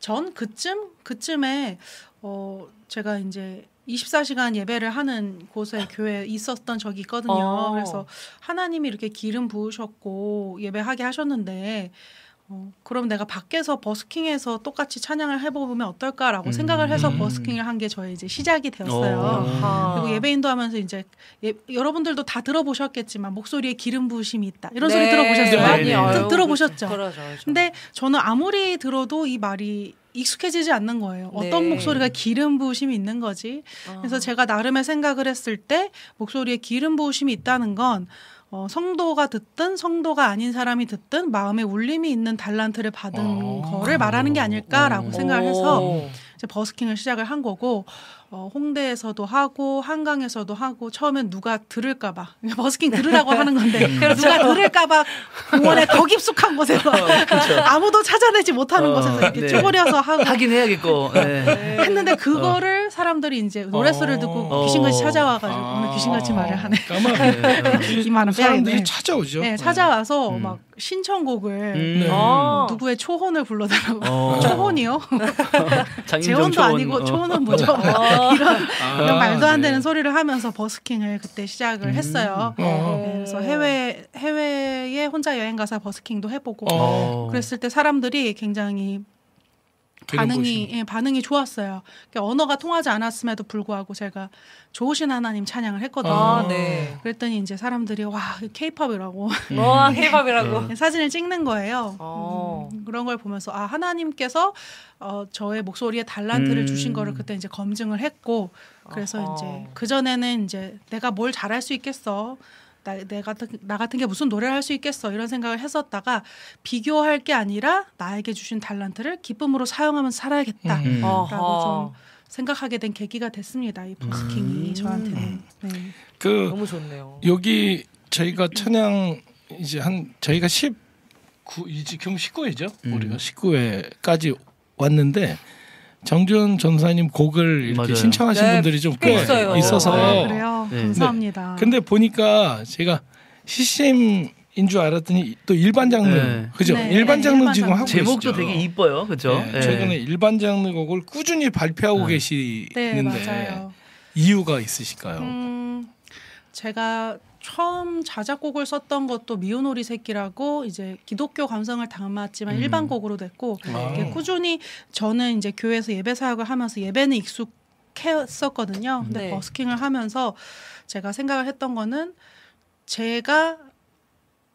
전 그쯤 그쯤에 어 제가 이제 24시간 예배를 하는 곳에 교회에 있었던 적이 있거든요. 어. 그래서 하나님이 이렇게 기름 부으셨고 예배하게 하셨는데 어, 그럼 내가 밖에서 버스킹해서 똑같이 찬양을 해보면 어떨까라고 음. 생각을 해서 음. 버스킹을 한 게 저의 이제 시작이 되었어요. 어. 아하. 그리고 예배 인도 하면서 이제 예, 여러분들도 다 들어보셨겠지만 목소리에 기름 부으심이 있다 이런 네, 소리 들어보셨어요? 알고 알고 들어보셨죠? 그러죠. 그러죠. 근데 저는 아무리 들어도 이 말이 익숙해지지 않는 거예요. 어떤 네. 목소리가 기름 부으심이 있는 거지. 아. 그래서 제가 나름의 생각을 했을 때 목소리에 기름 부으심이 있다는 건 어, 성도가 듣든 성도가 아닌 사람이 듣든 마음에 울림이 있는 달란트를 받은 어. 거를 말하는 게 아닐까라고 생각을 해서 오. 이제 버스킹을 시작을 한 거고 어, 홍대에서도 하고 한강에서도 하고 처음엔 누가 들을까봐. (laughs) 버스킹 들으라고 하는 건데. 누가 들을까봐 공원의 더 깊숙한 곳에서 (laughs) 아무도 찾아내지 못하는 어, 곳에서 이렇게 네. 쪼그려서 하고. 하긴 해야겠고. (laughs) 네. 했는데 그거를 사람들이 이제 노랫소리를 듣고 어. 귀신같이 찾아와가지고 아. 오늘 귀신같이 말을 하네. 까마귀. 이 말은 사람들이 빼야겠네. 찾아오죠. 네, 찾아와서 음. 막 신청곡을 음. 네. 아. 누구의 초혼을 불러달라고. 어. (laughs) 초혼이요? (laughs) 재혼도 초혼. 아니고 어. 초혼은 뭐죠? (laughs) 아. 이런, 아, 이런 말도 안 네. 되는 소리를 하면서 버스킹을 그때 시작을 했어요. 어. 네, 그래서 해외 해외에 혼자 여행 가서 버스킹도 해보고 어. 그랬을 때 사람들이 굉장히 반응이. 예, 반응이 좋았어요. 그러니까 언어가 통하지 않았음에도 불구하고 제가 좋으신 하나님 찬양을 했거든요. 아, 네. 그랬더니 이제 사람들이 와 케이팝이라고 와, 케이팝이라고. 사진을 찍는 거예요. 어. 음, 그런 걸 보면서 아 하나님께서 어, 저의 목소리에 달란트를 음. 주신 거를 그때 이제 검증을 했고 그래서 아하. 이제 그 전에는 이제 내가 뭘 잘할 수 있겠어. 나, 내가 나 같은 게 무슨 노래를 할 수 있겠어 이런 생각을 했었다가 비교할 게 아니라 나에게 주신 달란트를 기쁨으로 사용하면서 살아야겠다 음. 라고. 좀 생각하게 된 계기가 됐습니다 이 버스킹이 음. 저한테는 네. 그 너무 좋네요. 여기 저희가 찬양 이제 한 저희가 19 이제 지금 19회죠. 음. 우리가 19회까지 왔는데 정준 전사님 곡을 이렇게 맞아요. 신청하신 네, 분들이 좀꽤꽤 있어요. 있어서 아, 그래요 네. 감사합니다 근데 보니까 제가 CCM인 줄 알았더니 또 일반 장르 네. 그죠? 네, 일반 네, 장르 일반 지금 장르. 하고 제목도 계시죠? 되게 이뻐요, 그렇죠? 네, 최근에 일반 장르 곡을 꾸준히 발표하고 네. 계시는데 네 맞아요 이유가 있으실까요? 음, 제가 처음 자작곡을 썼던 것도 미운 오리 새끼라고 이제 기독교 감성을 담았지만 음. 일반 곡으로 됐고 아. 꾸준히 저는 이제 교회에서 예배 사역을 하면서 예배는 익숙했었거든요. 근데 네. 버스킹을 하면서 제가 생각을 했던 거는 제가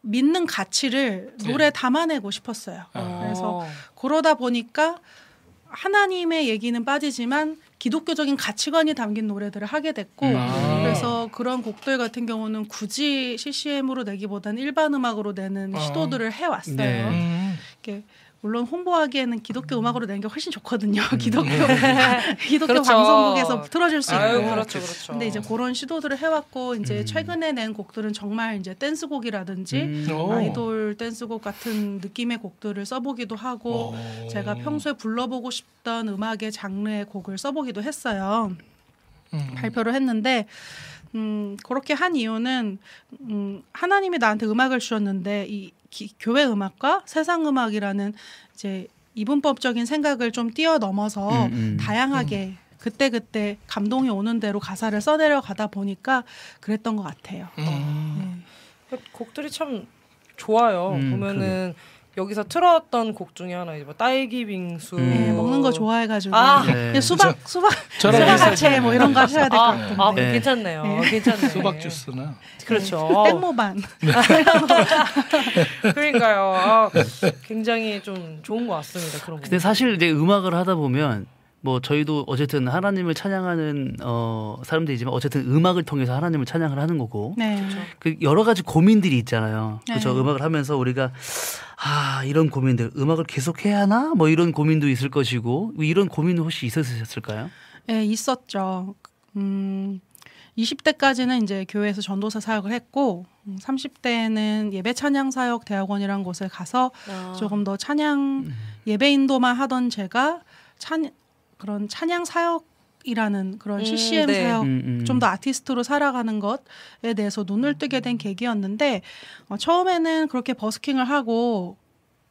믿는 가치를 네. 노래에 담아내고 싶었어요. 아. 그래서 그러다 보니까 하나님의 얘기는 빠지지만 기독교적인 가치관이 담긴 노래들을 하게 됐고 음. 아. 그래서 그런 곡들 같은 경우는 굳이 CCM으로 내기보다는 일반 음악으로 내는 아. 시도들을 해왔어요. 네. 음. 이렇게 물론 홍보하기에는 기독교 음악으로 내는 게 훨씬 좋거든요. 기독교 (laughs) 기독교 그렇죠. 방송국에서 틀어줄 수 있고. 아유, 그렇죠, 그렇죠. 근데 이제 그런 시도들을 해왔고 이제 음. 최근에 낸 곡들은 정말 이제 댄스곡이라든지 음. 오. 아이돌 댄스곡 같은 느낌의 곡들을 써보기도 하고 오. 제가 평소에 불러보고 싶던 음악의 장르의 곡을 써보기도 했어요. 음. 발표를 했는데 음, 그렇게 한 이유는 음, 하나님이 나한테 음악을 주셨는데 이 기- 교회 음악과 세상 음악이라는 이제 이분법적인 생각을 좀 뛰어넘어서 음, 음. 다양하게 그때 그때 감동이 오는 대로 가사를 써내려 가다 보니까 그랬던 것 같아요. 음. 네. 곡들이 참 좋아요. 음, 보면은 여기서 틀었던 곡 중에 하나 이제 뭐 딸기 빙수 음. 네, 먹는 거 좋아해가지고 아. 네. 수박 수박 저랑 수박 비슷하죠. 야채 뭐 이런 거 하셔야 될것 아, 같은데. 아, 네. 괜찮네요. 네. 괜찮네. 수박 주스나 그렇죠. 땡모반. (laughs) 그러니까요. 아, 굉장히 좀 좋은 것 같습니다. 그런 거. 근데 사실 이제 음악을 하다 보면 뭐 저희도 어쨌든 하나님을 찬양하는 어 사람들이지만 어쨌든 음악을 통해서 하나님을 찬양을 하는 거고 네. 그 여러 가지 고민들이 있잖아요. 그렇죠. 네. 음악을 하면서 우리가 아 이런 고민들 음악을 계속 해야 하나 뭐 이런 고민도 있을 것이고 이런 고민도 혹시 있으셨을까요? 네, 있었죠. 음, 20대까지는 이제 교회에서 전도사 사역을 했고, 음, 30대에는 예배 찬양 사역 대학원이라는 곳에 가서 아. 조금 더 찬양 예배 인도만 하던 제가 찬 그런 찬양 사역 이라는 그런 음, CCM 네. 사역 음, 음. 좀더 아티스트로 살아가는 것에 대해서 눈을 뜨게 된 계기였는데 어, 처음에는 그렇게 버스킹을 하고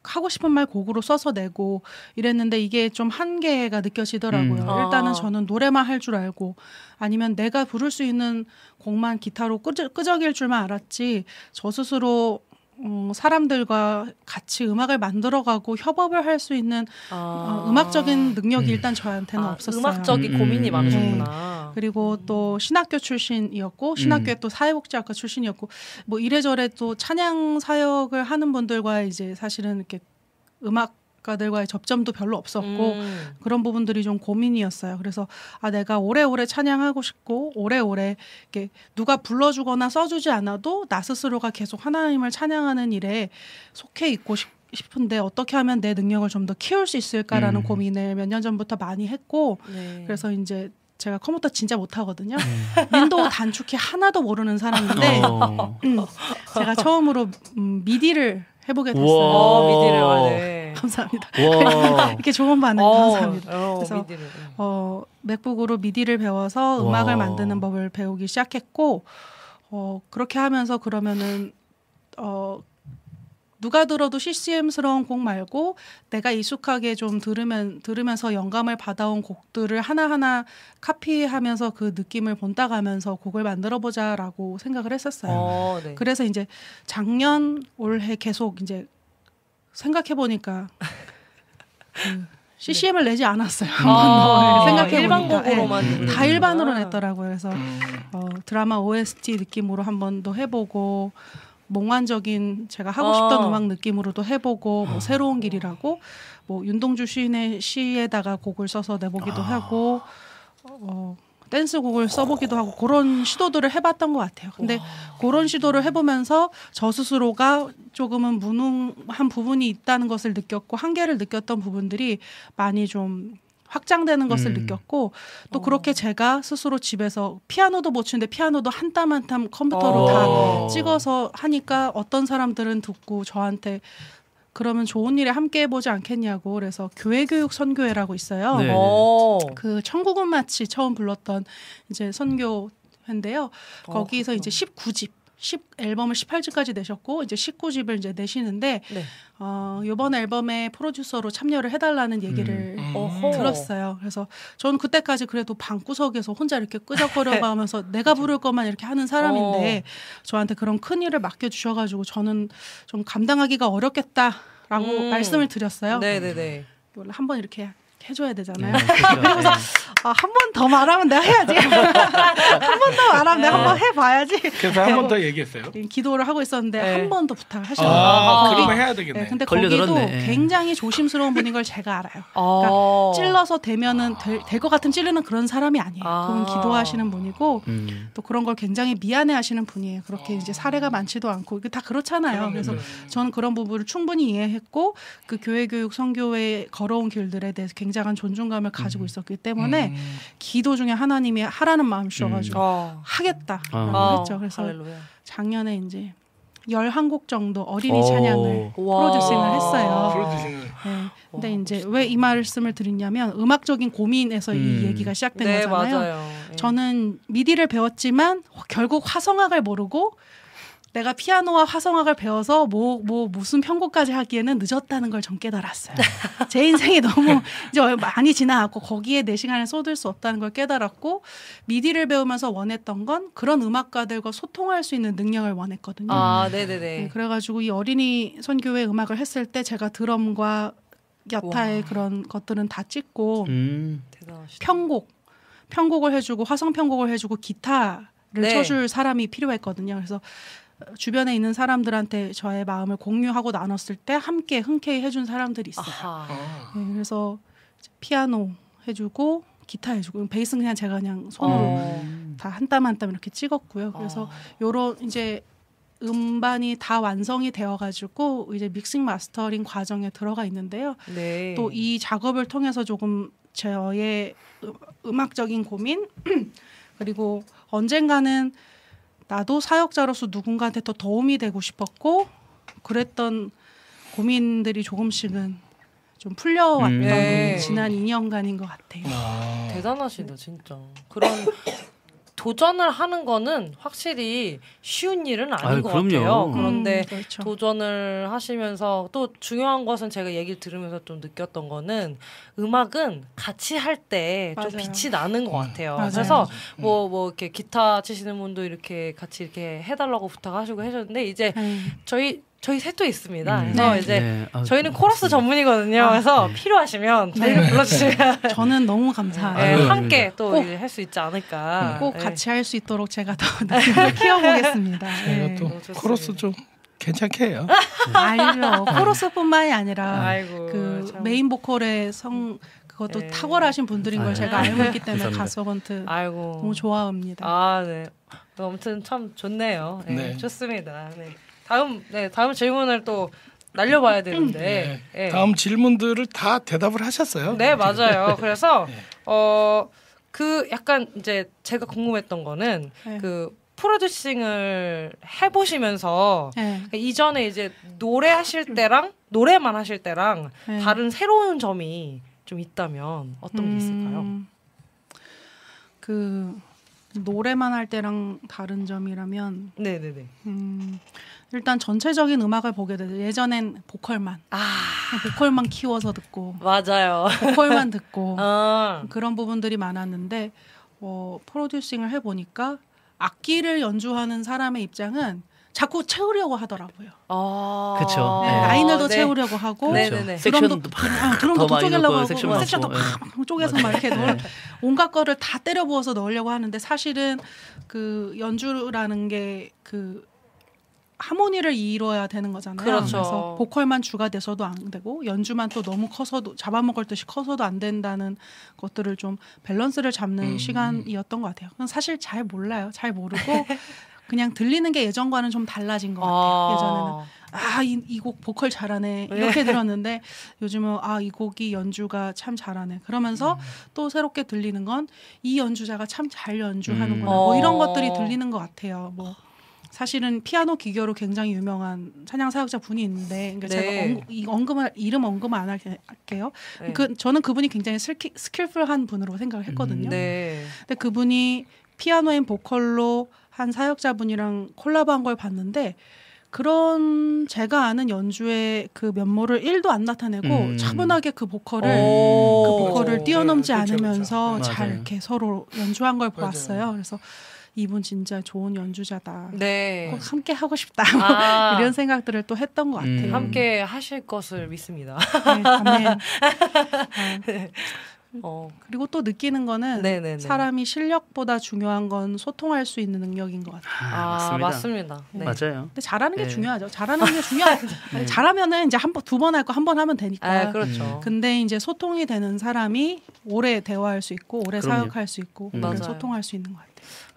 하고 싶은 말 곡으로 써서 내고 이랬는데 이게 좀 한계가 느껴지더라고요. 음. 아. 일단은 저는 노래만 할 줄 알고 아니면 내가 부를 수 있는 곡만 기타로 끄적, 끄적일 줄만 알았지 저 스스로 음, 사람들과 같이 음악을 만들어가고 협업을 할 수 있는 어, 음악적인 능력이 음. 일단 저한테는 아, 없었어요. 음악적인 음, 고민이 음, 많으셨구나. 그리고 또 신학교 출신이었고 신학교에 음. 또 사회복지학과 출신이었고 뭐 이래저래 또 찬양 사역을 하는 분들과 이제 사실은 이렇게 음악 가들과의 접점도 별로 없었고 음. 그런 부분들이 좀 고민이었어요. 그래서 아 내가 오래오래 찬양하고 싶고 오래오래 이렇게 누가 불러주거나 써주지 않아도 나 스스로가 계속 하나님을 찬양하는 일에 속해 있고 싶. 싶은데 어떻게 하면 내 능력을 좀 더 키울 수 있을까라는 음. 고민을 몇 년 전부터 많이 했고 네. 그래서 이제 제가 컴퓨터 진짜 못하거든요. (laughs) 윈도우 단축키 하나도 모르는 사람인데 어. 음, 제가 처음으로 음, 미디를 해보게 됐어요. 우와. 어, 미디를 아, 네. 감사합니다. 와. (laughs) 이렇게 좋은 반응 어, 감사합니다. 어, 그래서 미디를. 어, 맥북으로 미디를 배워서 와. 음악을 만드는 법을 배우기 시작했고 어, 그렇게 하면서 그러면은 어, 누가 들어도 CCM스러운 곡 말고 내가 익숙하게 좀 들으면 들으면서 영감을 받아온 곡들을 하나하나 카피하면서 그 느낌을 본따 가면서 곡을 만들어 보자라고 생각을 했었어요. 어, 네. 그래서 이제 작년 올해 계속 이제 생각해 보니까 그 (laughs) CCM을 내지 않았어요. 한 아, 번도 생각해 일반 보니까 곡으로만 예. 듣는구나. 다 일반으로 냈더라고요. 그래서 음. 어, 드라마 OST 느낌으로 한 번도 해보고 몽환적인 제가 하고 싶던 아. 음악 느낌으로도 해보고 뭐 새로운 길이라고 뭐 윤동주 시인의 시에다가 곡을 써서 내보기도 하고 어, 댄스곡을 써보기도 하고 그런 시도들을 해봤던 것 같아요. 근데 그런 시도를 해보면서 저 스스로가 조금은 무능한 부분이 있다는 것을 느꼈고 한계를 느꼈던 부분들이 많이 좀 확장되는 것을 음. 느꼈고 또 그렇게 제가 스스로 집에서 피아노도 못 치는데 피아노도 한 땀 한 땀 컴퓨터로 어. 다 찍어서 하니까 어떤 사람들은 듣고 저한테 그러면 좋은 일에 함께 해보지 않겠냐고 그래서 교회교육 선교회라고 있어요. 네. 어. 그 천국은 마치 처음 불렀던 이제 선교회인데요. 거기서 이제 19집 10 앨범을 18집까지 내셨고 이제 19집을 이제 내시는데 네. 어 이번 앨범에 프로듀서로 참여를 해달라는 얘기를 음. 들었어요. 그래서 저는 그때까지 그래도 방구석에서 혼자 이렇게 끄적거려가면서 (laughs) 내가 부를 것만 이렇게 하는 사람인데 저한테 그런 큰 일을 맡겨 주셔가지고 저는 좀 감당하기가 어렵겠다라고 음. 말씀을 드렸어요. 네네네. 원래 한번 이렇게 해줘야 되잖아요. 네, 그렇죠. (laughs) 아, 한 번 더 말하면 내가 해야지. (laughs) 한 번 더 말하면 내가 한 번 해봐야지. 그래서 한 번 더 얘기했어요. 기도를 하고 있었는데 네. 한번 더 부탁을 아, 하시더라고요. 그러면 해야 되겠네. 네, 근데 걸려들었네. 거기도 예. 굉장히 조심스러운 분인 걸 제가 알아요. 어. 찔러서 되면은 될 것 같은 찌르는 그런 사람이 아니에요. 아. 그분 기도하시는 분이고 음. 또 그런 걸 굉장히 미안해하시는 분이에요. 그렇게 이제 사례가 많지도 않고 이게 다 그렇잖아요. 그래서 저는 그런 부분을 충분히 이해했고 그 교회 교육 선교에 걸어온 길들에 대해서 굉장 한 존중감을 가지고 있었기 때문에 음. 기도 중에 하나님이 하라는 마음 주셔가지고 어. 하겠다라고 아. 했죠. 그래서 할렐루야. 작년에 이제 11곡 정도 어린이 오. 찬양을 와. 프로듀싱을 했어요. 프로듀싱을 네. 근데 이제 왜 이 말씀을 드리냐면 음악적인 고민에서 음. 이 얘기가 시작된 네 거잖아요. 맞아요. 예. 저는 미디를 배웠지만 결국 화성학을 모르고 내가 피아노와 화성학을 배워서 뭐, 뭐 무슨 편곡까지 하기에는 늦었다는 걸 전 깨달았어요. 제 인생이 (laughs) 너무 이제 많이 지나갔고 거기에 내 시간을 쏟을 수 없다는 걸 깨달았고 미디를 배우면서 원했던 건 그런 음악가들과 소통할 수 있는 능력을 원했거든요. 아 네, 네네 네. 그래가지고 이 어린이 선교회 음악을 했을 때 제가 드럼과 여타의 그런 것들은 다 찍고 음. 편곡 편곡을 해주고 화성 편곡을 해주고 기타 를 네. 쳐줄 사람이 필요했거든요. 그래서 주변에 있는 사람들한테 저의 마음을 공유하고 나눴을 때 함께 흔쾌히 해준 사람들이 있어요. 어. 네, 그래서 피아노 해주고 기타 해주고 베이스는 그냥 제가 그냥 손으로 어. 다한 땀 한 땀 이렇게 찍었고요. 그래서 요런 이제 음반이 다 완성이 되어가지고 이제 믹싱 마스터링 과정에 들어가 있는데요. 네. 또 이 작업을 통해서 조금 저의 음- 음악적인 고민 (clears throat) 그리고 언젠가는 나도 사역자로서 누군가한테 더 도움이 되고 싶었고 그랬던 고민들이 조금씩은 좀 풀려왔던 네. 지난 2년간인 것 같아요. 아. 대단하시다 진짜. 그런 도전을 하는 거는 확실히 쉬운 일은 아닌 아유, 것 그럼요. 같아요. 그런데 음, 그렇죠. 도전을 하시면서 또 중요한 것은 제가 얘기를 들으면서 좀 느꼈던 거는 음악은 같이 할 때 좀. 빛이 나는 것 같아요. 맞아요. 그래서 뭐뭐 이렇게 기타 치시는 분도 이렇게 같이 이렇게 해달라고 부탁하시고 해줬는데 이제 네. 저희 저희 셋도 있습니다. 음. 그래서 네. 이제 네. 아, 저희는 코러스 전문이거든요. 그래서 필요하시면 저희를 불러주시면 (laughs) 저는 너무 감사해요. 네, 아유, 함께 또 꼭. 할수 있지 않을까. 꼭 네. 같이 할 수 있도록 제가 더 (laughs) 키워보겠습니다. (laughs) 제가 네. 또. 코러스 좀 괜찮게 해요. 알죠. 코러스뿐만이 아니라 아이고 그 참. 메인 보컬의 성 그것도 네. 탁월하신 분들인 걸 아유. 제가 알고 있기 때문에 아이고 너무 좋아합니다. 아 네. 아무튼 참 좋네요. 네, 네. 좋습니다. 네. 다음 네 다음 질문을 또 날려봐야 되는데. 네. 다음 질문들을 다 대답을 하셨어요. 네 맞아요. (laughs) 그래서 네. 어그 약간 이제 제가 궁금했던 거는 네. 그 프로듀싱을 해보시면서 네. 이전에 이제 노래 하실 때랑 노래만 하실 때랑 네. 다른 새로운 점이 좀 있다면 어떤 게 있을까요? 음, 그 노래만 할 때랑 다른 점이라면 네네네. 음, 일단 전체적인 음악을 보게 되죠. 예전엔 보컬만 아 보컬만 키워서 듣고 맞아요. 보컬만 듣고 아, (laughs) 그런 부분들이 많았는데 어, 프로듀싱을 해보니까 악기를 연주하는 사람의 입장은 자꾸 채우려고 하더라고요. 아 그쵸. 네, 네. 라인을 더 네. 채우려고 하고 네, 그렇죠. 네네네. 섹션도 드럼도 막 아, 드럼도 쪼개려고 하고 섹션 막. 섹션도 예. 팍 쪼개서 막 이렇게 넣을 네. 온갖 거를 다 때려 부어서 넣으려고 하는데 사실은 그 연주라는 게 그 하모니를 이뤄야 되는 거잖아요. 그렇죠. 래서 보컬만 주가 돼서도 안 되고 연주만 또 너무 커서도 잡아먹을 듯이 커서도 안 된다는 것들을 좀 밸런스를 잡는 음. 시간이었던 것 같아요. 사실 잘 몰라요. 잘 모르고 (laughs) 그냥 들리는 게 예전과는 좀 달라진 것 같아요. 예전에는 아, 이곡 보컬 잘하네. 이렇게 들었는데 요즘은 아, 이 곡이 연주가 참 잘하네. 그러면서 또 새롭게 들리는 건 이 연주자가 참 잘 연주하는구나. 음. 뭐 이런 어. 것들이 들리는 것 같아요. 뭐 사실은 피아노 기교로 굉장히 유명한 찬양 사역자 분이 있는데 그러니까 네. 제가 언, 이 언급을 이름 언급 안 할게- 할게요. 네. 그 저는 그분이 굉장히 ski, skillful한 분으로 생각을 했거든요. 네. 근데 그분이 피아노 and 보컬로 한 사역자 분이랑 콜라보한 걸 봤는데 그런 제가 아는 연주의 그 면모를 1도 안 나타내고 음. 차분하게 그 보컬을 오. 그 보컬을 뛰어넘지 네, 그렇죠, 않으면서 그렇죠. 잘 맞아요. 이렇게 서로 연주한 걸. 보았어요. 그래서 이분 진짜 좋은 연주자다. 네. 꼭 함께 하고 싶다. 아. (laughs) 이런 생각들을 또 했던 것 음. 같아요. 함께 하실 것을 믿습니다. (laughs) 네, 아멘. 아, 어. 그리고 또 느끼는 거는 네네네. 사람이 실력보다 중요한 건 소통할 수 있는 능력인 것 같아요. 아, 맞습니다. 네. 맞아요. 근데 잘하는 게 네. 중요하죠. 잘하는 게 중요하죠. (laughs) 네. 잘하면은 이제 한 번, 두 번 할 거 한 번 하면 되니까. 아, 그렇죠. 근데 이제 소통이 되는 사람이 오래 대화할 수 있고 오래 그럼요. 사역할 수 있고 음. 오래. 소통할 수 있는 것 같아요.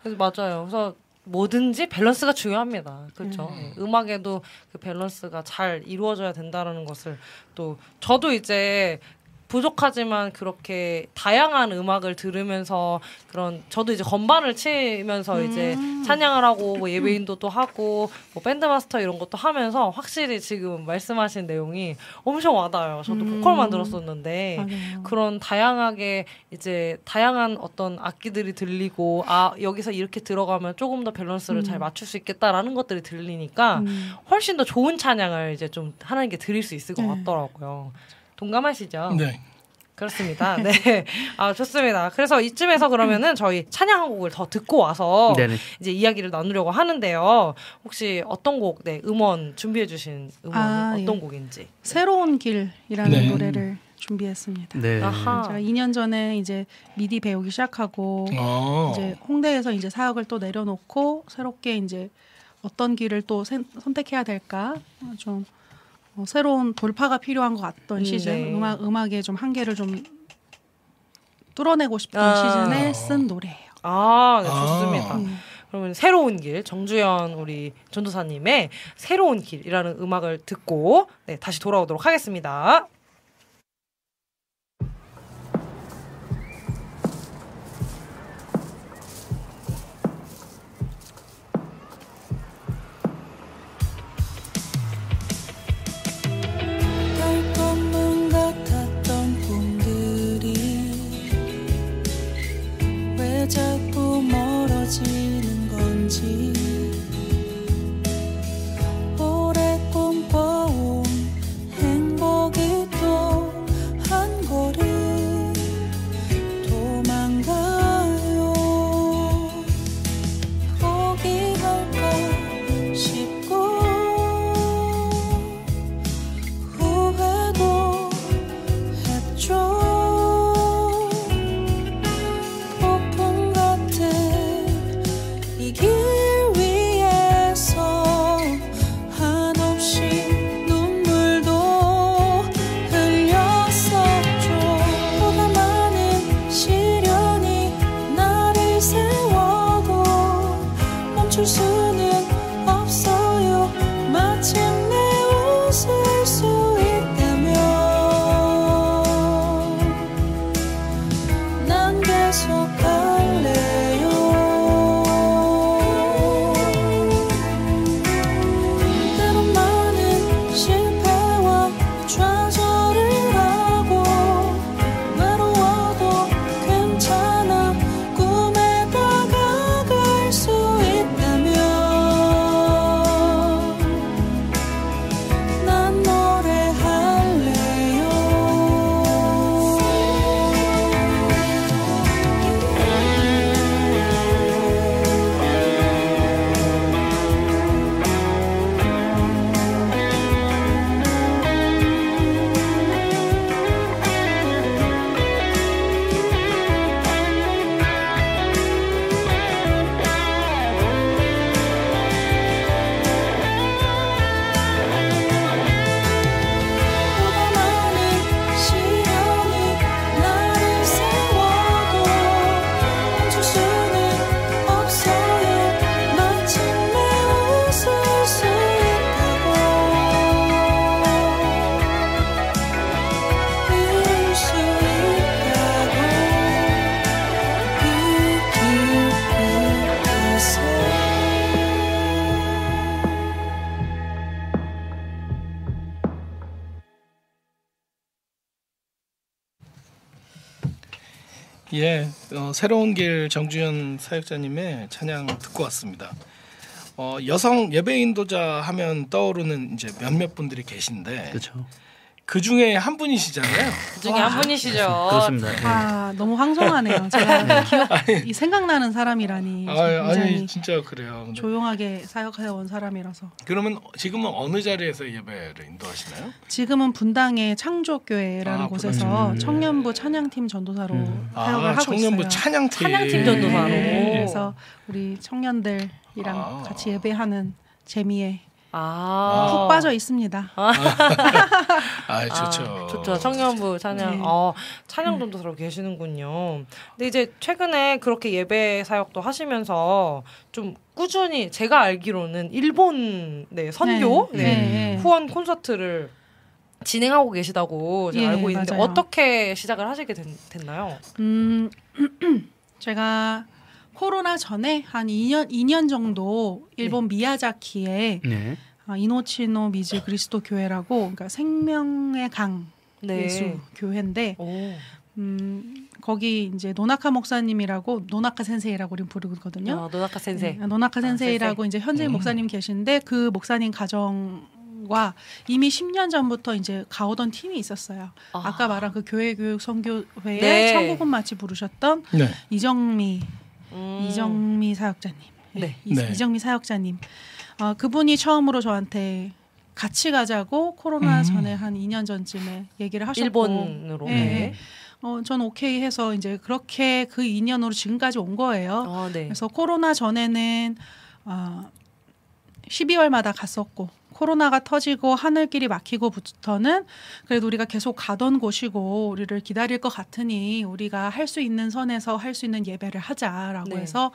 그래서 맞아요. 그래서 뭐든지 밸런스가 중요합니다. 그렇죠. 음. 악에도그 밸런스가 잘 이루어져야 된다는 것을 또 저도 이제 부족하지만 그렇게 다양한 음악을 들으면서 그런 저도 이제 건반을 치면서 이제 찬양을 하고 뭐 예배인도 또 하고 뭐 밴드 마스터 이런 것도 하면서 확실히 지금 말씀하신 내용이 엄청 와닿아요. 저도 음. 보컬 만 들었었는데 맞아요. 그런 다양하게 이제 다양한 어떤 악기들이 들리고 아 여기서 이렇게 들어가면 조금 더 밸런스를 음. 잘 맞출 수 있겠다라는 것들이 들리니까 음. 훨씬 더 좋은 찬양을 이제 좀 하나님께 드릴 수 있을 것 네. 같더라고요. 동감하시죠? 네. 그렇습니다. 네. (laughs) 아, 좋습니다. 그래서 이쯤에서 그러면은 저희 찬양 한 곡을 더 듣고 와서 네네. 이제 이야기를 나누려고 하는데요. 혹시 어떤 곡, 네, 음원 준비해 주신 음원은 아, 어떤 예. 곡인지. 새로운 길이라는 네. 노래를 준비했습니다. 네. 아하. 제가 2년 전에 이제 미디 배우기 시작하고 어. 이제 홍대에서 이제 사역을 또 내려놓고 새롭게 이제 어떤 길을 또 선- 선택해야 될까 좀 어, 새로운 돌파가 필요한 것 같던 음, 시즌 네. 음악 음악의 좀 한계를 좀 뚫어내고 싶던 아. 시즌에 쓴 노래예요. 아, 네, 아. 좋습니다. 음. 그러면 새로운 길 정주현 우리 전도사님의 새로운 길이라는 음악을 듣고 네, 다시 돌아오도록 하겠습니다. 새로운 길 정주현 사역자님의 찬양 듣고 왔습니다. 어, 여성 예배 인도자 하면 떠오르는 이제 몇몇 분들이 계신데 그렇죠. 그 중에 한 분이시잖아요. 그 중에 한 분이시죠. 그렇습니다. 예. 아 너무 황송하네요. (laughs) 제가 기억 (laughs) 이 생각나는 사람이라니 아, 아니 진짜 그래요. 근데 조용하게 사역해 온 사람이라서 그러면 지금은 어느 자리에서 예배를 인도하시나요? 지금은 분당의 창조교회라는 아, 곳에서 분당. 청년부 찬양팀 전도사로 음. 사역을 아, 하고 청년부 있어요. 찬양팀. 찬양팀 전도사로. 네, 그래서 우리 청년들이랑 아. 같이 예배하는 재미에 아. 푹 빠져 있습니다. 아, (laughs) 좋죠. 아, 좋죠. 청년부 찬양. 네. 어, 찬양 전도사로 계시는군요. 근데 이제 최근에 그렇게 예배 사역도 하시면서 좀 꾸준히 제가 알기로는 일본 네, 선교 네. 네, 네. 후원 콘서트를 진행하고 계시다고 제가 예, 알고 있는데 맞아요. 어떻게 시작을 하시게 된, 됐나요? 음, (clears throat) 제가 코로나 전에 한 2년 2년 정도 일본 미야자키에 네. 아, 이노치노 미즈 그리스도 교회라고 그러니까 생명의 강 네. 예수 교회인데 오. 음, 거기 이제 노나카 목사님이라고 노나카 先生라고 우리 부르거든요. 아, 노나카 先生. 네, 노나카 아, 先生라고 이제 현재 음. 목사님 계신데 그 목사님 가정 과 이미 10년 전부터 이제 가오던 팀이 있었어요. 아. 아. 까 말한 그 교회 교육 선교회에 네. 천국은 마치 부르셨던 네. 이정미 음. 이정미 사역자님. 네. 이, 네. 이정미 사역자님. 어, 그분이 처음으로 저한테 같이 가자고 코로나 음. 전에 한 2년 전쯤에 얘기를 하셨고 일본으로. 예, 네. 어, 전 오케이 해서 이제 그렇게 그 2년으로 지금까지 온 거예요. 아, 네. 그래서 코로나 전에는 어, 12월마다 갔었고 코로나가 터지고 하늘길이 막히고부터는 그래도 우리가 계속 가던 곳이고 우리를 기다릴 것 같으니 우리가 할 수 있는 선에서 할 수 있는 예배를 하자라고 네. 해서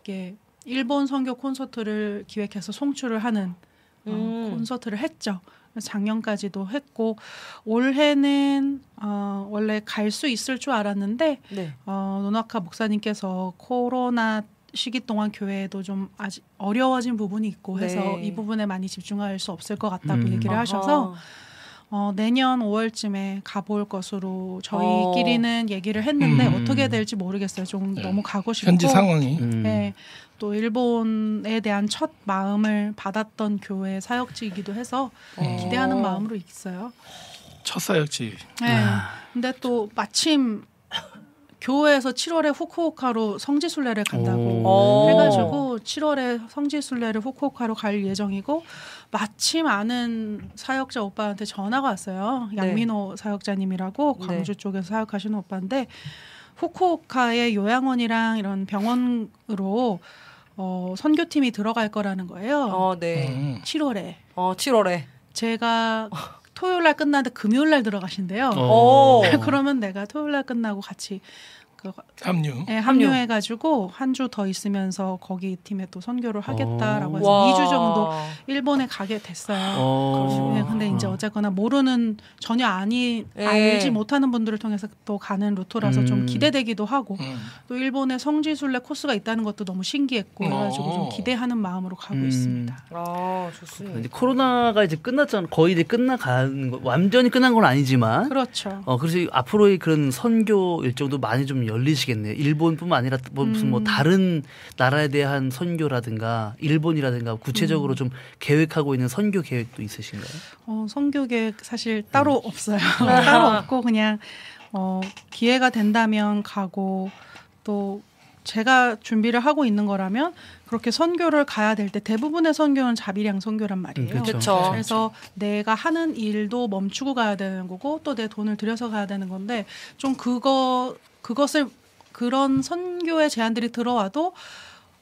이게 일본 선교 콘서트를 기획해서 송출을 하는 어, 음. 콘서트를 했죠. 작년까지도 했고 올해는 어, 원래 갈 수 있을 줄 알았는데 네. 어, 노나카 목사님께서 코로나 시기 동안 교회에도 좀 아직 어려워진 부분이 있고 해서 네. 이 부분에 많이 집중할 수 없을 것 같다고 음. 얘기를 하셔서 어, 내년 5월쯤에 가볼 것으로 저희끼리는 얘기를 했는데 음. 어떻게 될지 모르겠어요. 좀 네. 너무 가고 싶고 현지 상황이 음. 네, 또 일본에 대한 첫 마음을 받았던 교회 사역지이기도 해서 어. 기대하는 마음으로 있어요. 첫 사역지. 네. 아. 근데 또 마침 교회에서 7월에 후쿠오카로 성지순례를 간다고 오. 해가지고 7월에 성지순례를 후쿠오카로 갈 예정이고 마침 아는 사역자 오빠한테 전화가 왔어요. 네. 양민호 사역자님이라고 네. 광주 쪽에서 사역하시는 오빠인데 후쿠오카의 요양원이랑 이런 병원으로 어, 선교팀이 들어갈 거라는 거예요. 어, 네. 음. 7월에 어, 7월에. 제가 (laughs) 토요일 날 끝나는데 금요일 날 들어가신대요. 오. (laughs) 그러면 내가 토요일 날 끝나고 같이 그 합류. 예, 합류해 가지고 한 주 더 있으면서 거기 팀에 또 선교를 하겠다라고 해서 와. 2주 정도 일본에 가게 됐어요. 어. 네, 근데 이제 어쨌거나 모르는 전혀 아니 예. 알지 못하는 분들을 통해서 또 가는 루트라서 좀 음. 기대되기도 하고 음. 또 일본에 성지순례 코스가 있다는 것도 너무 신기했고 그래가지고 어. 좀 기대하는 마음으로 가고 음. 있습니다. 아, 좋습니다. 이제 코로나가 이제 끝났잖아. 거의 이제 끝나가는 거. 완전히 끝난 건 아니지만. 그렇죠. 어 그래서 앞으로의 그런 선교 일정도 많이 좀 열리시겠네요. 일본뿐만 아니라 뭐 무슨 뭐 음. 다른 나라에 대한 선교라든가 일본이라든가 구체적으로 좀 계획하고 있는 선교 계획도 있으신가요? 어, 선교 계획 사실 따로 음. 없어요. (laughs) 따로 없고 그냥 어, 기회가 된다면 가고 또 제가 준비를 하고 있는 거라면 그렇게 선교를 가야 될 때 대부분의 선교는 자비량 선교란 말이에요. 음. 그쵸. 그래서 내가 하는 일도 멈추고 가야 되는 거고 또 내 돈을 들여서 가야 되는 건데 좀 그거 그것을 그런 선교의 제안들이 들어와도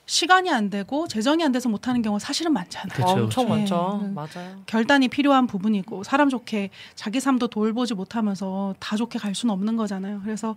시간이 안 되고 재정이 안 돼서 못 하는 경우가 사실은 많잖아요. 그쵸, 엄청 그쵸. 많죠. 네. 맞아요. 결단이 필요한 부분이고 사람 좋게 자기 삶도 돌보지 못하면서 다 좋게 갈 수는 없는 거잖아요. 그래서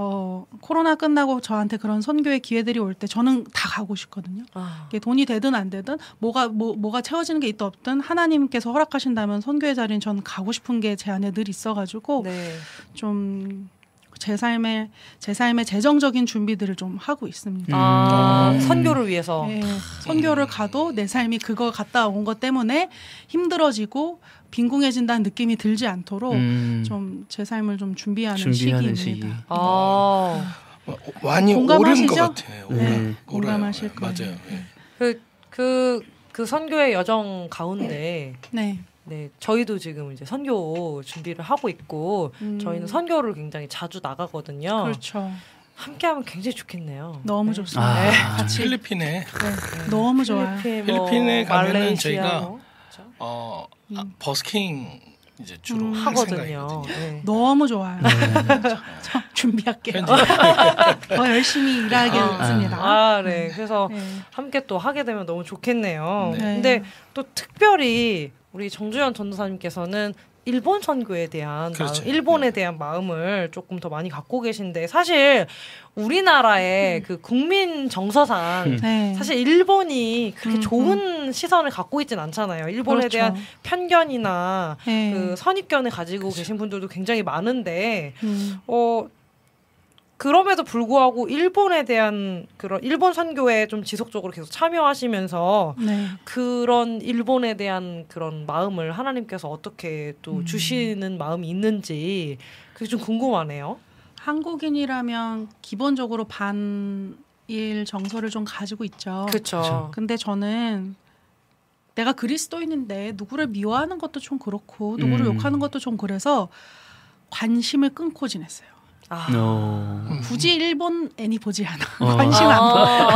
어, 코로나 끝나고 저한테 그런 선교의 기회들이 올 때 저는 다 가고 싶거든요. 아, 이게 돈이 되든 안 되든 뭐가 뭐, 뭐가 채워지는 게 있든 없든 하나님께서 허락하신다면 선교의 자리는 저는 가고 싶은 게 제 안에 늘 있어가지고 네. 좀제 삶의 제 삶의 재정적인 준비들을 좀 하고 있습니다. 아, 음. 선교를 위해서. 예, 선교를 가도 내 삶이 그거 갔다 온 것 때문에 힘들어지고 빈궁해진다는 느낌이 들지 않도록 음, 좀제 삶을 좀 준비하는, 준비하는 시기입니다. 시기. 아, 어, 많이 오른? 것 같아요. 네. 오라요. 공감하실 거예요. 맞아요. 예. 그, 그, 그 선교의 여정 가운데 네. 네, 저희도 지금 이제 선교 준비를 하고 있고 음. 저희는 선교를 굉장히 자주 나가거든요. 그렇죠. 함께하면 굉장히 좋겠네요. 너무 네. 좋습니다. 아. 네, 같이 필리핀에 너무 좋아요. 필리핀, 뭐 필리핀에 가면은 말레이시아 저희가 뭐 그렇죠? 어 아, 버스킹 이제 주로 음. 할 하거든요. 네. 너무 좋아요. 저 준비할게요. 현재 (laughs) 더 열심히 일하겠습니다. 아, 네. 그래서 네. 함께 또 하게 되면 너무 좋겠네요. 네. 근데 또 특별히 우리 정주현 전도사님께서는 일본 선교에 대한 그렇죠. 마음, 일본에 대한 마음을 조금 더 많이 갖고 계신데 사실 우리나라의 그 국민 정서상 네. 사실 일본이 그렇게 음, 좋은 시선을 갖고 있진 않잖아요. 일본에 그렇죠. 대한 편견이나 네. 그 선입견을 가지고 계신 분들도 굉장히 많은데 음. 어 그럼에도 불구하고 일본에 대한 그런 일본 선교에 좀 지속적으로 계속 참여하시면서 네. 그런 일본에 대한 그런 마음을 하나님께서 어떻게 또 음. 주시는 마음이 있는지 그게 좀 궁금하네요. 한국인이라면 기본적으로 반일 정서를 좀 가지고 있죠. 그렇죠. 근데 저는 내가 그리스도인인데 누구를 미워하는 것도 좀 그렇고 누구를 음. 욕하는 것도 좀 그래서 관심을 끊고 지냈어요. 아. 어. 굳이 일본 애니 보지 않아. 어. 관심 안 봐.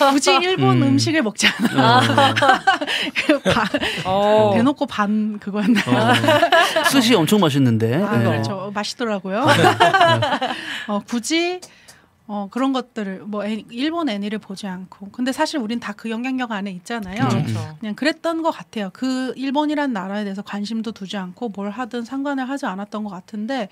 아. 굳이 일본 음. 음. 식을 먹지 않아. 어. (laughs) 반- 어. 대놓고 반 그거였나. 어. 스시 엄청 맛있는데. 아, 네. 그렇죠. 맛있더라고요. 어, 굳이 어, 그런 것들을 뭐 애, 일본 애니를 보지 않고 근데 사실 우린 다 그 영향력 안에 있잖아요. 음. 그렇죠. 그냥 그랬던 것 같아요. 그 일본이란 나라에 대해서 관심도 두지 않고 뭘 하든 상관을 하지 않았던 것 같은데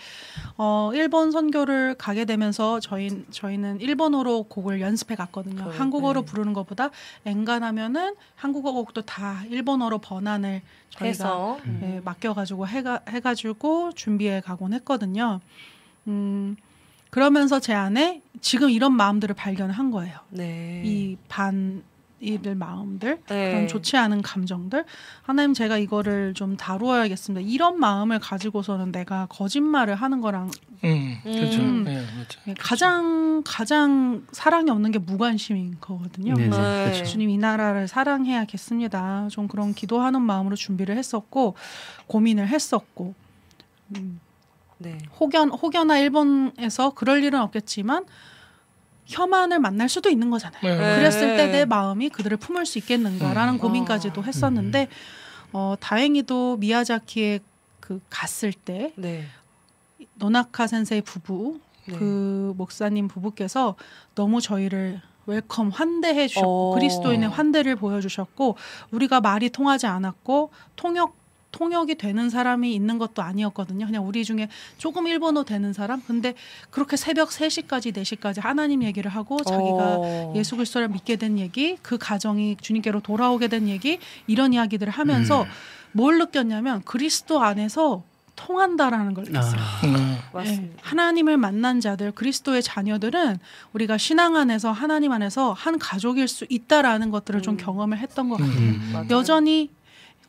어, 일본 선교를 가게 되면서 저희 저희는 일본어로 곡을 연습해 갔거든요. 그래, 한국어로 네. 부르는 것보다 엔간하면은 한국어 곡도 다 일본어로 번안을 저희가 해서 예, 맡겨가지고 해가 해가지고 준비해 가곤 했거든요. 음 그러면서 제 안에 지금 이런 마음들을 발견한 거예요. 네. 이 반일 마음들, 네. 그런 좋지 않은 감정들. 하나님 제가 이거를 좀 다루어야겠습니다. 이런 마음을 가지고서는 내가 거짓말을 하는 거랑 음, 그렇죠. 음. 네, 그렇죠. 예, 가장 가장 사랑이 없는 게 무관심인 거거든요. 네, 네. 네. 그렇죠. 주님 이 나라를 사랑해야겠습니다. 좀 그런 기도하는 마음으로 준비를 했었고 고민을 했었고 음, 네. 혹연 혹여나 일본에서 그럴 일은 없겠지만 혐한을 만날 수도 있는 거잖아요. 네. 그랬을 때 내 마음이 그들을 품을 수 있겠는가라는 음. 고민까지도 했었는데 어, 다행히도 미야자키에 그 갔을 때 네. 노나카 先生 부부 네. 그 목사님 부부께서 너무 저희를 welcome 환대해 주셨고 어. 그리스도인의 환대를 보여주셨고 우리가 말이 통하지 않았고 통역 통역이 되는 사람이 있는 것도 아니었거든요. 그냥 우리 중에 조금 일본어 되는 사람. 근데 그렇게 새벽 3시까지 4시까지 하나님 얘기를 하고 자기가 어. 예수 그리스도를 믿게 된 얘기, 그 가정이 주님께로 돌아오게 된 얘기 이런 이야기들을 하면서 뭘 느꼈냐면 그리스도 안에서 통한다라는 걸 느꼈어요. 아, 음, 맞습니다. 예, 하나님을 만난 자들, 그리스도의 자녀들은 우리가 신앙 안에서 하나님 안에서 한 가족일 수 있다라는 것들을 좀 음. 경험을 했던 것 같아요. 음. 여전히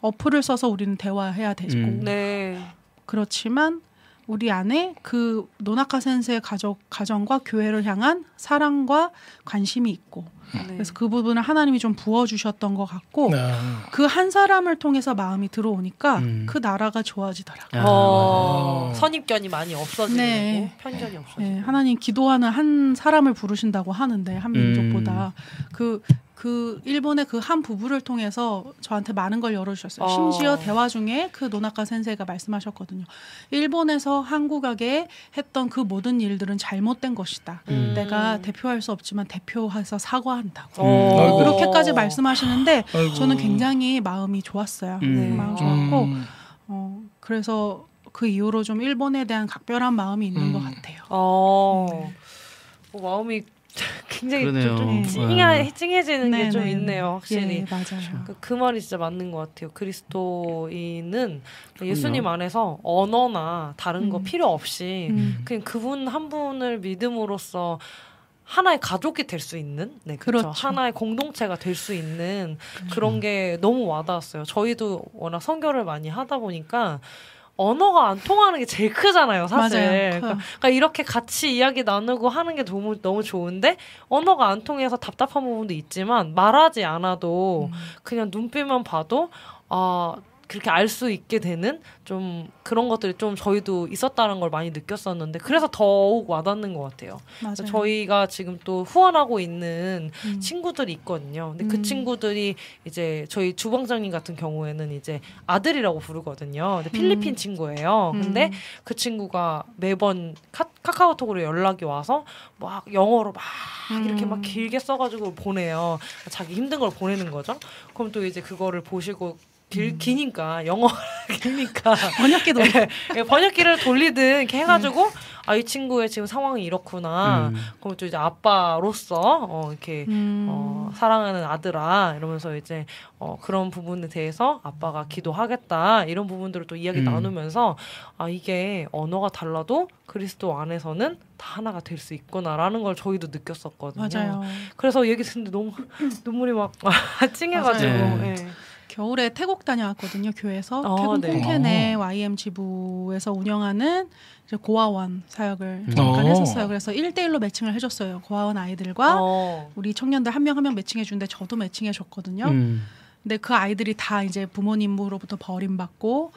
어플을 써서 우리는 대화해야 되고 음. 네. 그렇지만 우리 안에 그 노나카 센세의 가족 가정과 교회를 향한 사랑과 관심이 있고 네. 그래서 그 부분을 하나님이 좀 부어 주셨던 것 같고 아, 그한 사람을 통해서 마음이 들어오니까 음. 그 나라가 좋아지더라고요. 아, 어. 선입견이 많이 없어지고 네. 편견이 없어지고. 네, 하나님 기도하는 한 사람을 부르신다고 하는데 한 민족보다 그 그 일본의 그 한 부부를 통해서 저한테 많은 걸 열어주셨어요. 어. 심지어 대화 중에 그 노나카 센세가 말씀하셨거든요. 일본에서 한국에게 했던 그 모든 일들은 잘못된 것이다. 음. 내가 대표할 수 없지만 대표해서 사과한다고. 어. 그렇게까지 말씀하시는데 아이고. 저는 굉장히 마음이 좋았어요. 음. 네, 마음 좋았고 음, 어, 그래서 그 이후로 좀 일본에 대한 각별한 마음이 있는 음. 것 같아요. 어. 어, 마음이 굉장히 그러네요. 좀, 네. 좀 찡해, 찡해지는 게 네, 좀 네. 있네요, 확실히. 예, 맞아요. 그, 그 말이 진짜 맞는 것 같아요. 그리스도인은 예수님 안에서 언어나 다른 거 음. 필요 없이 음. 그냥 그분 한 분을 믿음으로써 하나의 가족이 될 수 있는, 네, 그렇죠. 그렇죠. 하나의 공동체가 될 수 있는 그런 게 너무 와닿았어요. 저희도 워낙 선교를 많이 하다 보니까 언어가 안 통하는 게 제일 크잖아요, 사실. 맞아요. 그러니까, 그러니까 이렇게 같이 이야기 나누고 하는 게 너무 너무 좋은데 언어가 안 통해서 답답한 부분도 있지만 말하지 않아도 음. 그냥 눈빛만 봐도 아 그렇게 알 수 있게 되는 좀 그런 것들이 좀 저희도 있었다는 걸 많이 느꼈었는데 그래서 더욱 와닿는 것 같아요. 맞아요. 저희가 지금 또 후원하고 있는 음. 친구들이 있거든요. 근데 그 음. 친구들이 이제 저희 주방장님 같은 경우에는 이제 아들이라고 부르거든요. 근데 필리핀 음. 친구예요. 근데 음. 그 친구가 매번 카, 카카오톡으로 연락이 와서 막 영어로 막 이렇게 막 음. 길게 써가지고 보내요. 자기 힘든 걸 보내는 거죠. 그럼 또 이제 그거를 보시고 길, 음. 기니까 영어 (laughs) 기니까 번역기도 예, 번역기를 돌리든 이렇게 해가지고 아이 친구의 지금 상황이 이렇구나. 음. 그럼 또 이제 아빠로서 어 이렇게 음. 어, 사랑하는 아들아 이러면서 이제 어, 그런 부분에 대해서 아빠가 기도하겠다 이런 부분들을 또 이야기 음. 나누면서 아 이게 언어가 달라도 그리스도 안에서는 다 하나가 될 수 있구나라는 걸 저희도 느꼈었거든요. 맞아요. 그래서 얘기 듣는데 너무 눈물이 막 (laughs) 찡해가지고. 예. 겨울에 태국 다녀왔거든요 교회에서 어, 태국 네. 콩캔의 YM 지부에서 운영하는 이제 고아원 사역을 음. 잠깐 어. 했었어요. 그래서 1대1로 매칭을 해줬어요. 고아원 아이들과 어. 우리 청년들 한 명 한 명 매칭해 주는데 저도 매칭해 줬거든요. 음. 근데 그 아이들이 다 이제 부모님으로부터 버림받고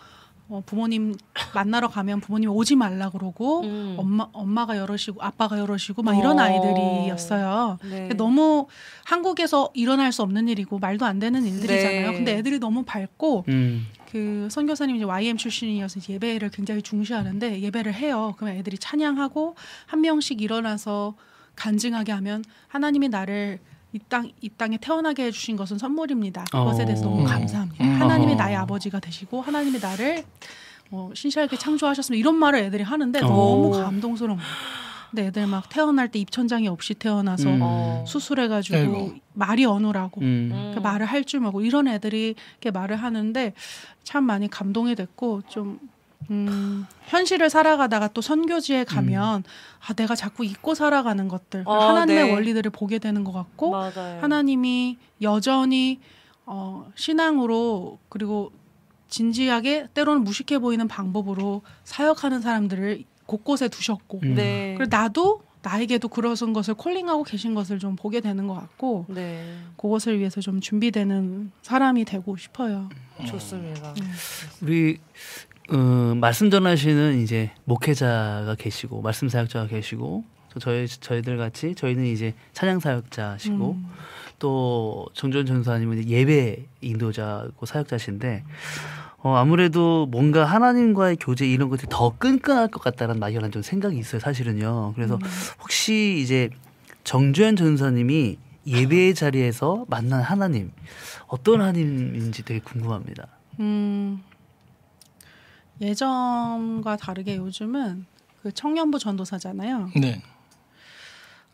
어, 부모님 만나러 가면 부모님 오지 말라 그러고 음. 엄마 엄마가 여럿이고 아빠가 여럿이고 막 이런 어. 아이들이었어요. 네. 너무 한국에서 일어날 수 없는 일이고 말도 안 되는 일들이잖아요. 네. 근데 애들이 너무 밝고 음. 그 선교사님이 이제 YM 출신이어서 예배를 굉장히 중시하는데 예배를 해요. 그러면 애들이 찬양하고 한 명씩 일어나서 간증하게 하면 하나님이 나를 이 땅 이 땅에 태어나게 해주신 것은 선물입니다. 그것에 대해서 너무 어. 감사합니다. 음. 하나님이 어. 나의 아버지가 되시고 하나님이 나를 어, 신실하게 창조하셨으면 이런 말을 애들이 하는데 어. 너무 감동스러운 거예요. 근데 애들 막 태어날 때 입천장이 없이 태어나서 음. 어. 수술해가지고 아이고. 말이 어눌하고 음. 그 말을 할 줄 모르고 이런 애들이 이렇게 말을 하는데 참 많이 감동이 됐고 좀 음, 현실을 살아가다가 또 선교지에 가면 아 내가 자꾸 잊고 살아가는 것들 어, 하나님의 네. 원리들을 보게 되는 것 같고 맞아요. 하나님이 여전히 어, 신앙으로 그리고 진지하게 때로는 무식해 보이는 방법으로 사역하는 사람들을 곳곳에 두셨고 음. 네. 그리고 나도 나에게도 그런 것을 콜링하고 계신 것을 좀 보게 되는 것 같고 네. 그것을 위해서 좀 준비되는 사람이 되고 싶어요. 좋습니다. 우리 어, 말씀 전하시는 이제 목회자가 계시고 말씀 사역자가 계시고 또 저희 저희들 같이 저희는 이제 찬양 사역자시고 음. 또 정전 전사님은 예배 인도자고 사역자신데 어, 아무래도 뭔가 하나님과의 교제 이런 것들이 더 끈끈할 것 같다는 막연한 좀 생각이 있어요 사실은요. 그래서 음. 혹시 이제 정주현 전사님이 예배 (laughs) 자리에서 만난 하나님 어떤 하나님인지 되게 궁금합니다. 음, 예전과 다르게 요즘은 그 청년부 전도사잖아요. 네.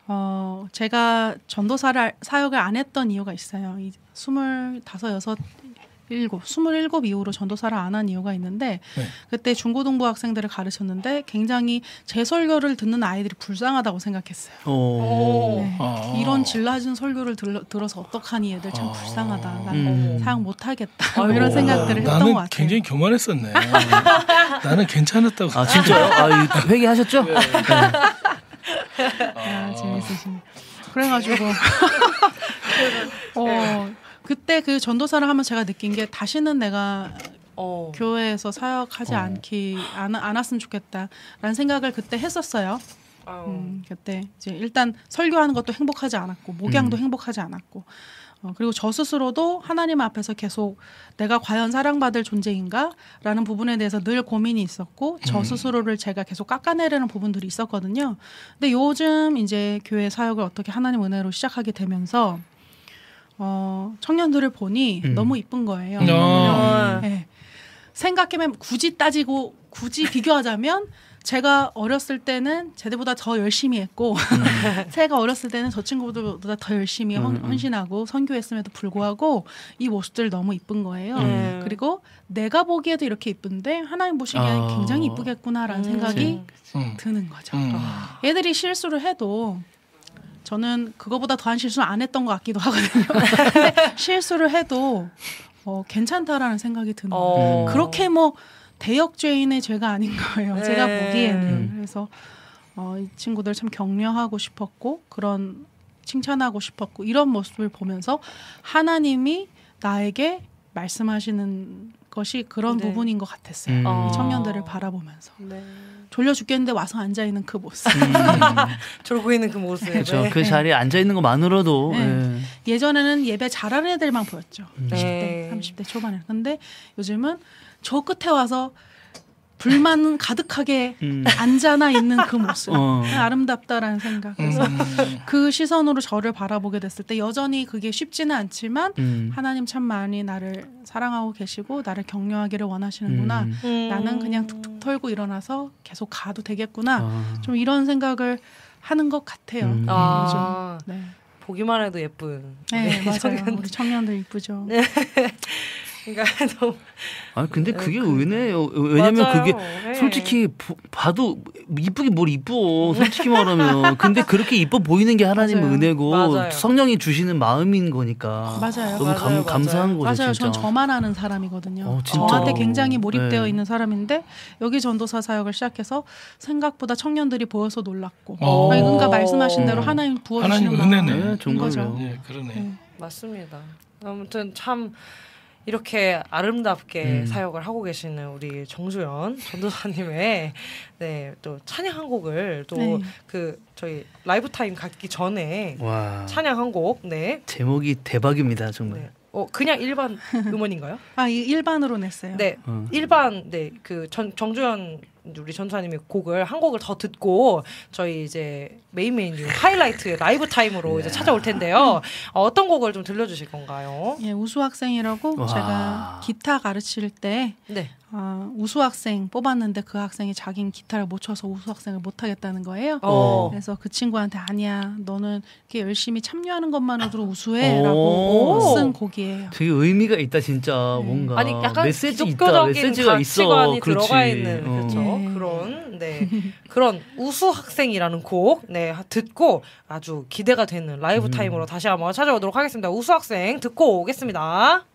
어, 제가 전도사를 사역을 안 했던 이유가 있어요. 이 스물다섯 여섯 일곱 스물일곱 이후로 전도사를 안 한 이유가 있는데 네. 그때 중고등부 학생들을 가르쳤는데 굉장히 제 설교를 듣는 아이들이 불쌍하다고 생각했어요. 오. 네. 아. 이런 질 낮은 설교를 들, 들어서 어떡하니 얘들 참 아. 불쌍하다. 난 음. 사역 못하겠다. 뭐 아이고. 이런 생각들을 했던 것 같아요. 굉장히 교만했었네. 나는 괜찮았다고. 아 진짜요? 아 회개하셨죠? 네. 아, 재밌으시네. 그래가지고 (laughs) 어 그때 그 전도사를 하면 제가 느낀 게 다시는 내가 어. 교회에서 사역하지 어. 않기 안, 안 왔으면 좋겠다라는 생각을 그때 했었어요. 음, 그때 이제 일단 설교하는 것도 행복하지 않았고 목양도 음. 행복하지 않았고 어, 그리고 저 스스로도 하나님 앞에서 계속 내가 과연 사랑받을 존재인가라는 부분에 대해서 늘 고민이 있었고 저 음. 스스로를 제가 계속 깎아내리는 부분들이 있었거든요. 근데 요즘 이제 교회 사역을 어떻게 하나님 은혜로 시작하게 되면서 어, 청년들을 보니 음. 너무 이쁜 거예요. 아. 네. 생각해보면 굳이 따지고 굳이 비교하자면 제가 어렸을 때는 제대보다 더 열심히 했고 (laughs) 제가 어렸을 때는 저 친구들보다 더 열심히 헌, 음, 음. 헌신하고 선교했음에도 불구하고 이 모습들 너무 이쁜 거예요. 네. 그리고 내가 보기에도 이렇게 이쁜데 하나님 보시기에는 아. 굉장히 이쁘겠구나라는 음. 생각이 음. 드는 거죠. 음. 애들이 실수를 해도 저는 그거보다 더한 실수는 안 했던 것 같기도 하거든요. (laughs) 근데 실수를 해도 어, 괜찮다라는 생각이 드는 거예요. 어. 그렇게 뭐 대역죄인의 죄가 아닌 거예요. 네. 제가 보기에는 음. 그래서 어, 이 친구들 참 격려하고 싶었고 그런 칭찬하고 싶었고 이런 모습을 보면서 하나님이 나에게 말씀하시는 것이 그런 네. 부분인 것 같았어요. 음. 어. 이 청년들을 바라보면서 네. 졸려 죽겠는데 와서 앉아 있는 그 모습. 음. (laughs) 졸고 있는 그 모습. 그렇죠. 네. 그 자리에 앉아 있는 것만으로도 네. 예. 예전에는 예배 잘하는 애들만 보였죠. 음. 20대, 네. 30대 초반에. 근데 요즘은 저 끝에 와서 불만 가득하게 음. 앉아나 있는 그 모습. 어. 아름답다라는 생각. 그래서 음. 그 시선으로 저를 바라보게 됐을 때 여전히 그게 쉽지는 않지만 음. 하나님 참 많이 나를 사랑하고 계시고 나를 격려하기를 원하시는구나. 음. 음. 나는 그냥 툭툭 털고 일어나서 계속 가도 되겠구나. 아. 좀 이런 생각을 하는 것 같아요. 음. 아, 요즘. 네. 보기만 해도 예쁜. 네, (laughs) 맞아요. 청년. 우리 청년들 이쁘죠. 그러니까 (laughs) 너무 아 근데 그게 그- 은혜예요. 왜냐면 맞아요. 그게 네. 솔직히 보- 봐도 이쁘게 뭘 이뻐 솔직히 말하면 근데 그렇게 이뻐 보이는 게 하나님 맞아요. 은혜고 맞아요. 성령이 주시는 마음인 거니까 맞아요. 너무 감, 맞아요. 감사한 거죠 맞아요. 진짜 전 저만 아는 사람이거든요. 어, 진짜. 저한테 굉장히 몰입되어 네. 있는 사람인데 여기 전도사 사역을 시작해서 생각보다 청년들이 보여서 놀랐고 어. 아니, 그러니까 말씀하신 대로 어. 하나님 부어주시는 하나님. 은혜네. 네. 거죠. 예, 그러네. 네. 맞습니다. 아무튼 참 이렇게 아름답게 음. 사역을 하고 계시는 우리 정주연 전도사님의 네 또 찬양 한 곡을 또 네. 그 저희 라이브 타임 갖기 전에 와 찬양 한 곡 네. 제목이 대박입니다 정말 네. 어 그냥 일반 음원인가요? 아, 이 일반으로 냈어요. 네. 어. 일반 네그 정주현 우리 전사님의 곡을 한 곡을 더 듣고 저희 이제 메인 메뉴 하이라이트 라이브 타임으로 이제 찾아올 텐데요. 어, 어떤 곡을 좀 들려주실 건가요? 예, 우수 학생이라고 와. 제가 기타 가르칠 때 네. 아, 우수 학생 뽑았는데 그 학생이 자기는 기타를 못 쳐서 우수 학생을 못 하겠다는 거예요. 어. 그래서 그 친구한테 아니야, 너는 이렇게 열심히 참여하는 것만으로도 오. 우수해라고 쓴 곡이에요. 되게 의미가 있다 진짜 뭔가 아니 약간 메시지 있다 메시지가 있어. 들어가 있는 어. 그렇죠 네. 그런 네 그런 우수 학생이라는 곡네 듣고 아주 기대가 되는 라이브 음. 타임으로 다시 한번 찾아오도록 하겠습니다 우수 학생 듣고 오겠습니다.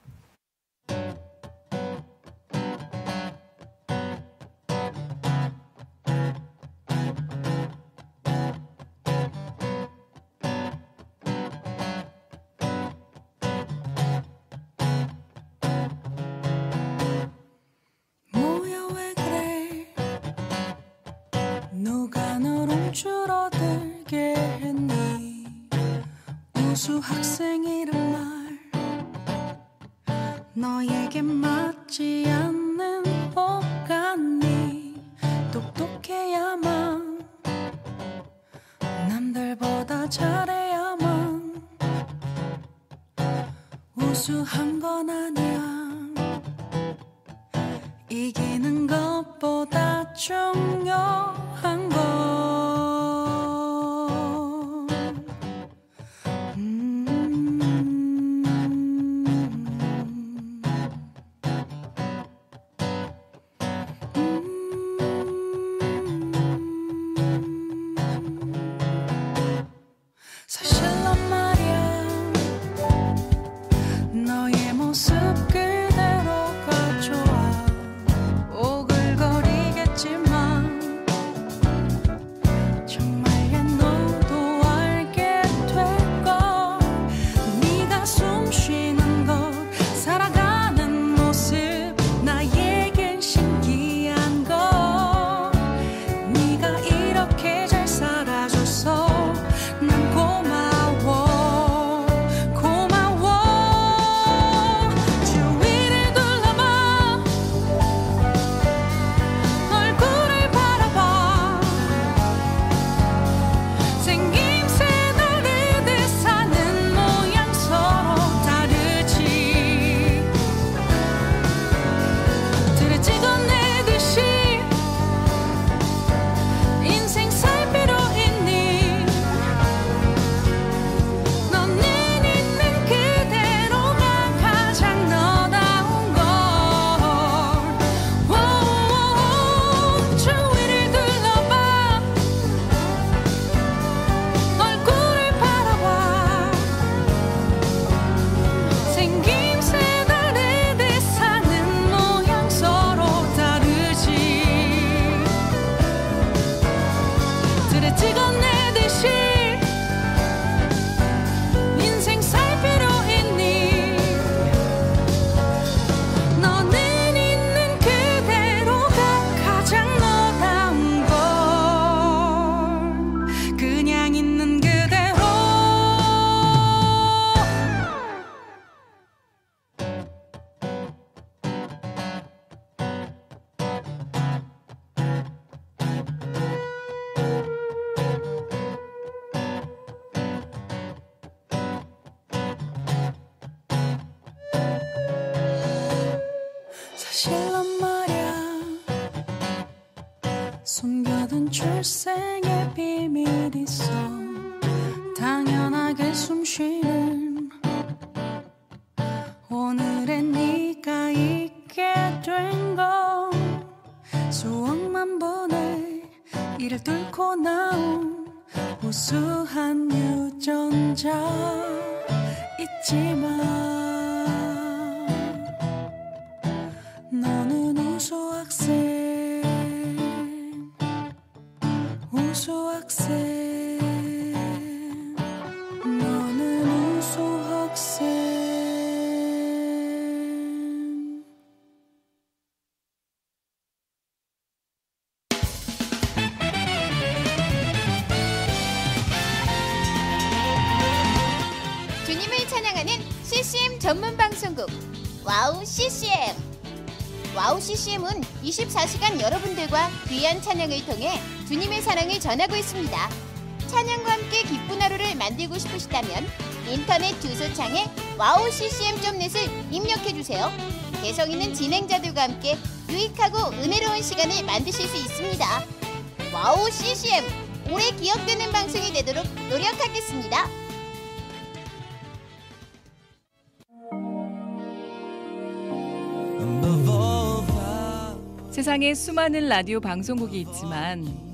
누가 널 움츠러들게 했니? 우수 학생이란 말 너에게 맞지 않는 법 같니? 똑똑해야만 남들보다 잘해야만 우수한 건 아니야 이기는 것보다 중요한 건 주님을 찬양하는 CCM 전문 방송국 와우 CCM. 와우 CCM은 24시간 여러분들과 귀한 찬양을 통해 주님의 사랑을 전하고 있습니다. 찬양과 함께 기쁜 하루를 만들고 싶으시다면 인터넷 주소창에 와우 CCM.net을 입력해 주세요. 개성 있는 진행자들과 함께 유익하고 은혜로운 시간을 만드실 수 있습니다. 와우 CCM 오래 기억되는 방송이 되도록 노력하겠습니다. 세상에 수많은 라디오 방송국이 있지만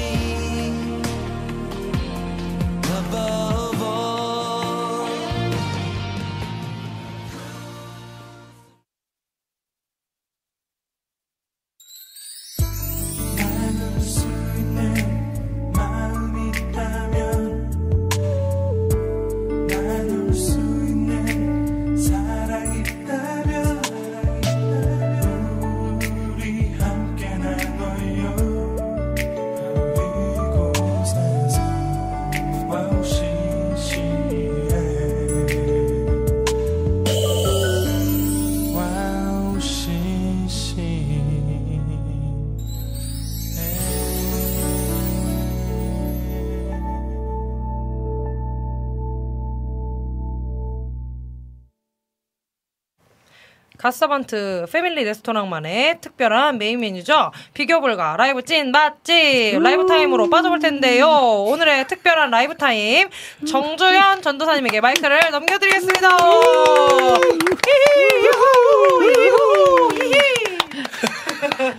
나 가서번트 패밀리 레스토랑만의 특별한 메인 메뉴죠. 비교 불가 라이브 찐 맛집 라이브 타임으로 빠져볼 텐데요. 오늘의 특별한 라이브 타임 정주연 전도사님에게 마이크를 넘겨드리겠습니다.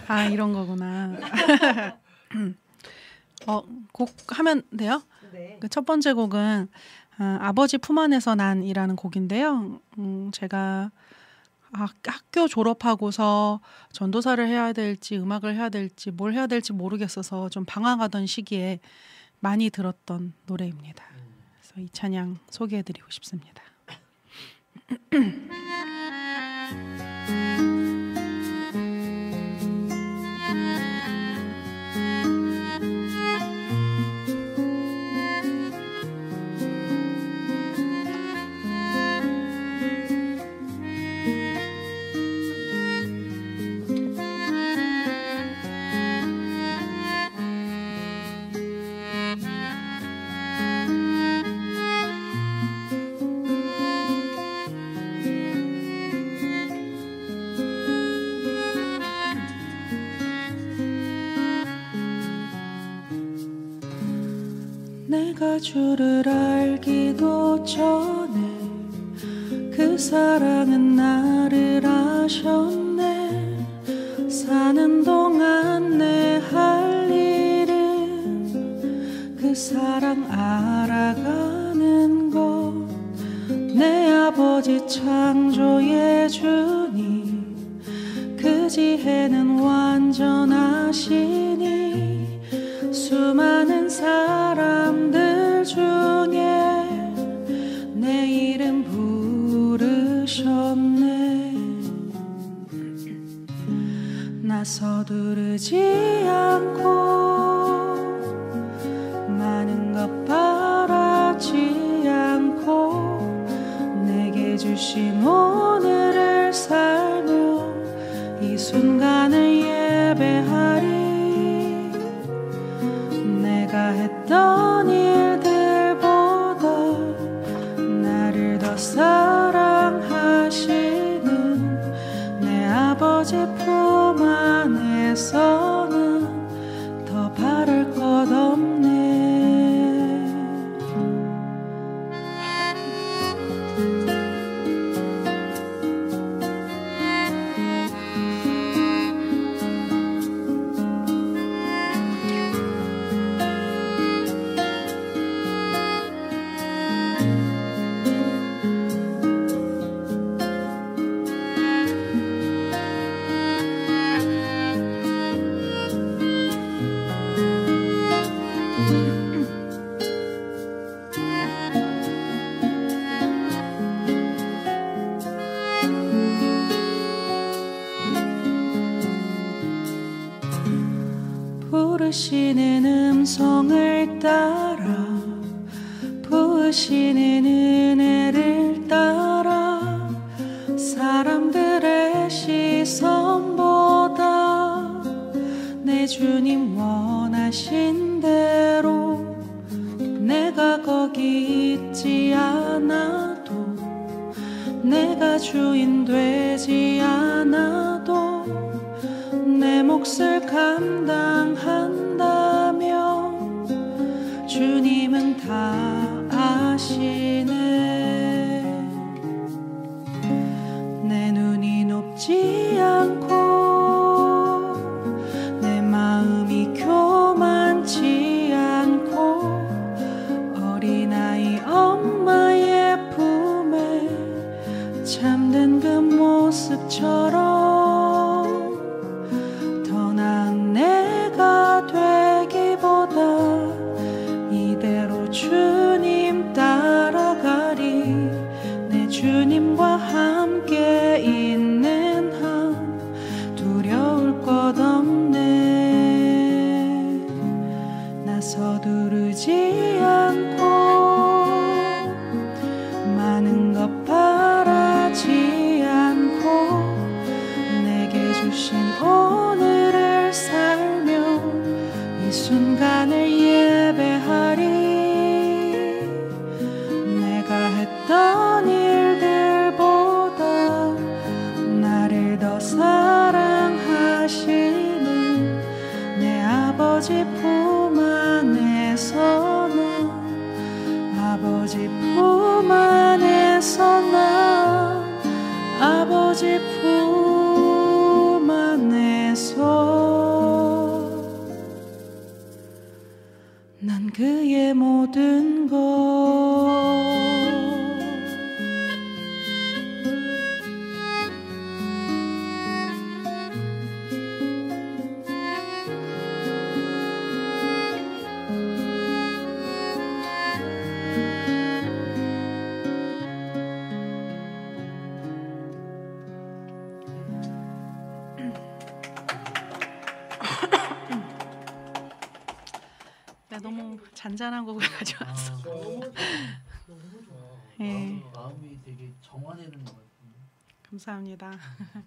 아 이런 거구나. (laughs) 어, 곡 하면 돼요? 네. 그 첫 번째 곡은 아, 아버지 품 안에서 난이라는 곡인데요. 음, 제가 아, 학교 졸업하고서 전도사를 해야 될지 음악을 해야 될지 뭘 해야 될지 모르겠어서 좀 방황하던 시기에 많이 들었던 노래입니다. 그래서 이 찬양 소개해드리고 싶습니다. (clears throat) 감사합니다. (laughs)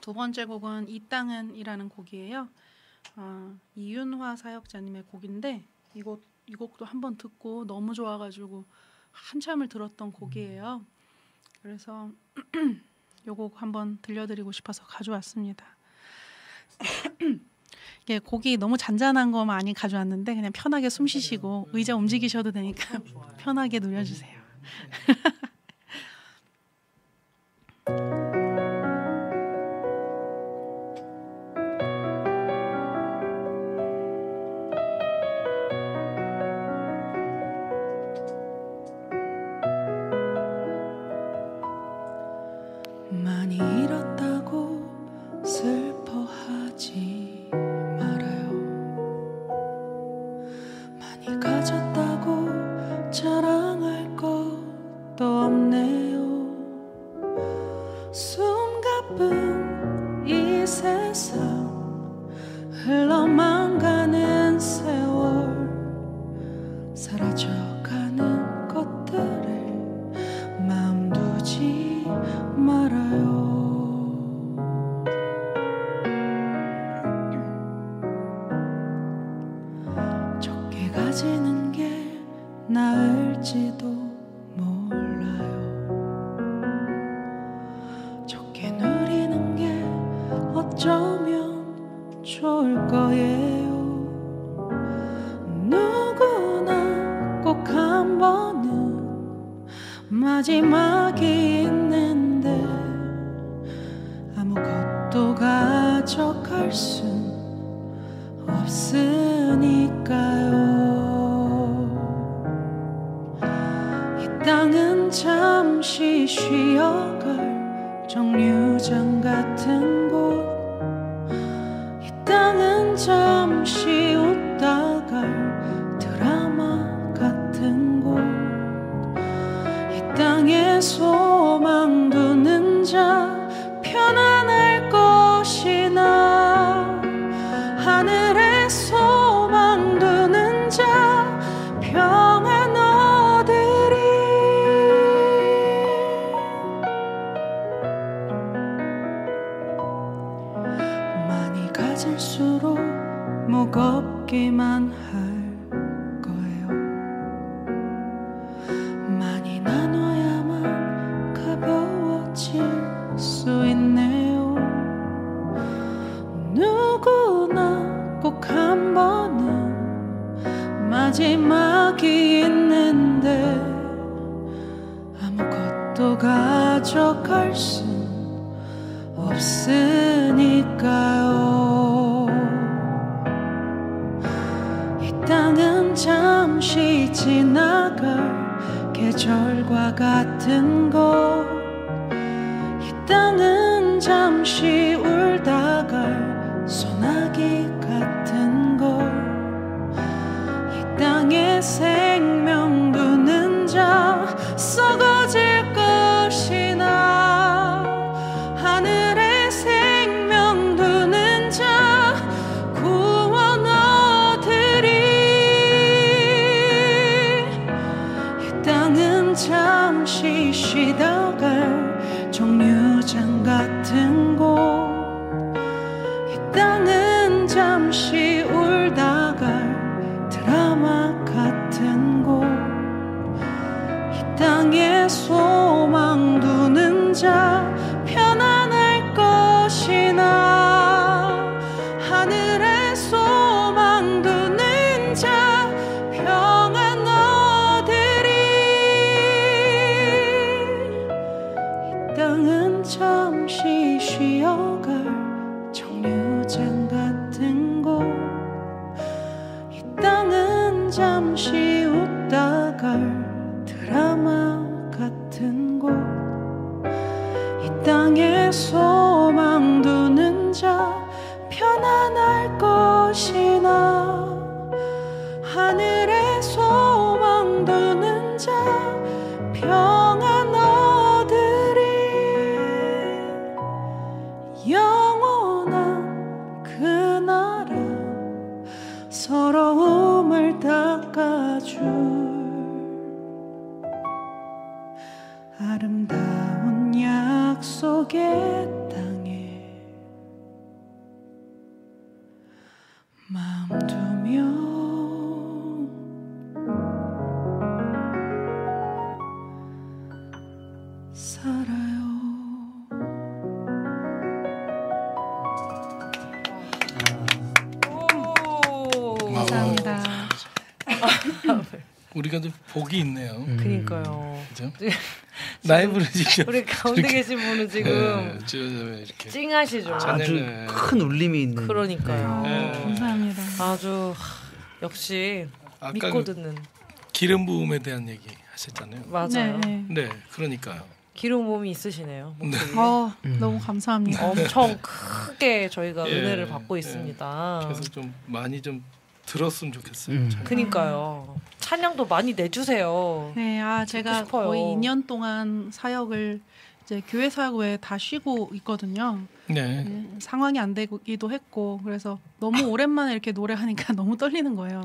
두 번째 곡은 이 땅은이라는 곡이에요. 어, 이윤화 사역자님의 곡인데 이곡 이 곡도 한번 듣고 너무 좋아가지고 한참을 들었던 곡이에요. 음. 그래서 (clears throat) 이 곡 한번 들려드리고 싶어서 가져왔습니다. (clears throat) 예, 곡이 너무 잔잔한 거 많이 가져왔는데 그냥 편하게 숨 쉬시고 음. 의자 움직이셔도 되니까 음. 편하게 누려주세요. (laughs) Bye. time 우리 가운데 이렇게- 계신 분은 지금 네, 저, 저 이렇게 찡하시죠. 아주 찬양을- 큰 울림이 있는. 그러니까요. 네. 감사합니다. 아주 하, 역시 아까 믿고 그 듣는 기름 부음에 대한 얘기 하셨잖아요. 맞아요. 네, 네. 네, 그러니까요. 기름 몸이 있으시네요. 목소리에. 어, 음. 너무 감사합니다. 엄청 크게 저희가 예, 은혜를 받고 예. 있습니다. 그래서 좀 많이 좀 들었으면 좋겠어요. 음. 참. 그니까요. 찬양도 많이 내주세요. 네, 아 제가. 거의 2년 동안 사역을 이제 교회 사역 외에 다 쉬고 있거든요. 네. 네, 상황이 안 되기도 했고 그래서 너무 오랜만에 이렇게 노래하니까 (laughs) 너무 떨리는 거예요.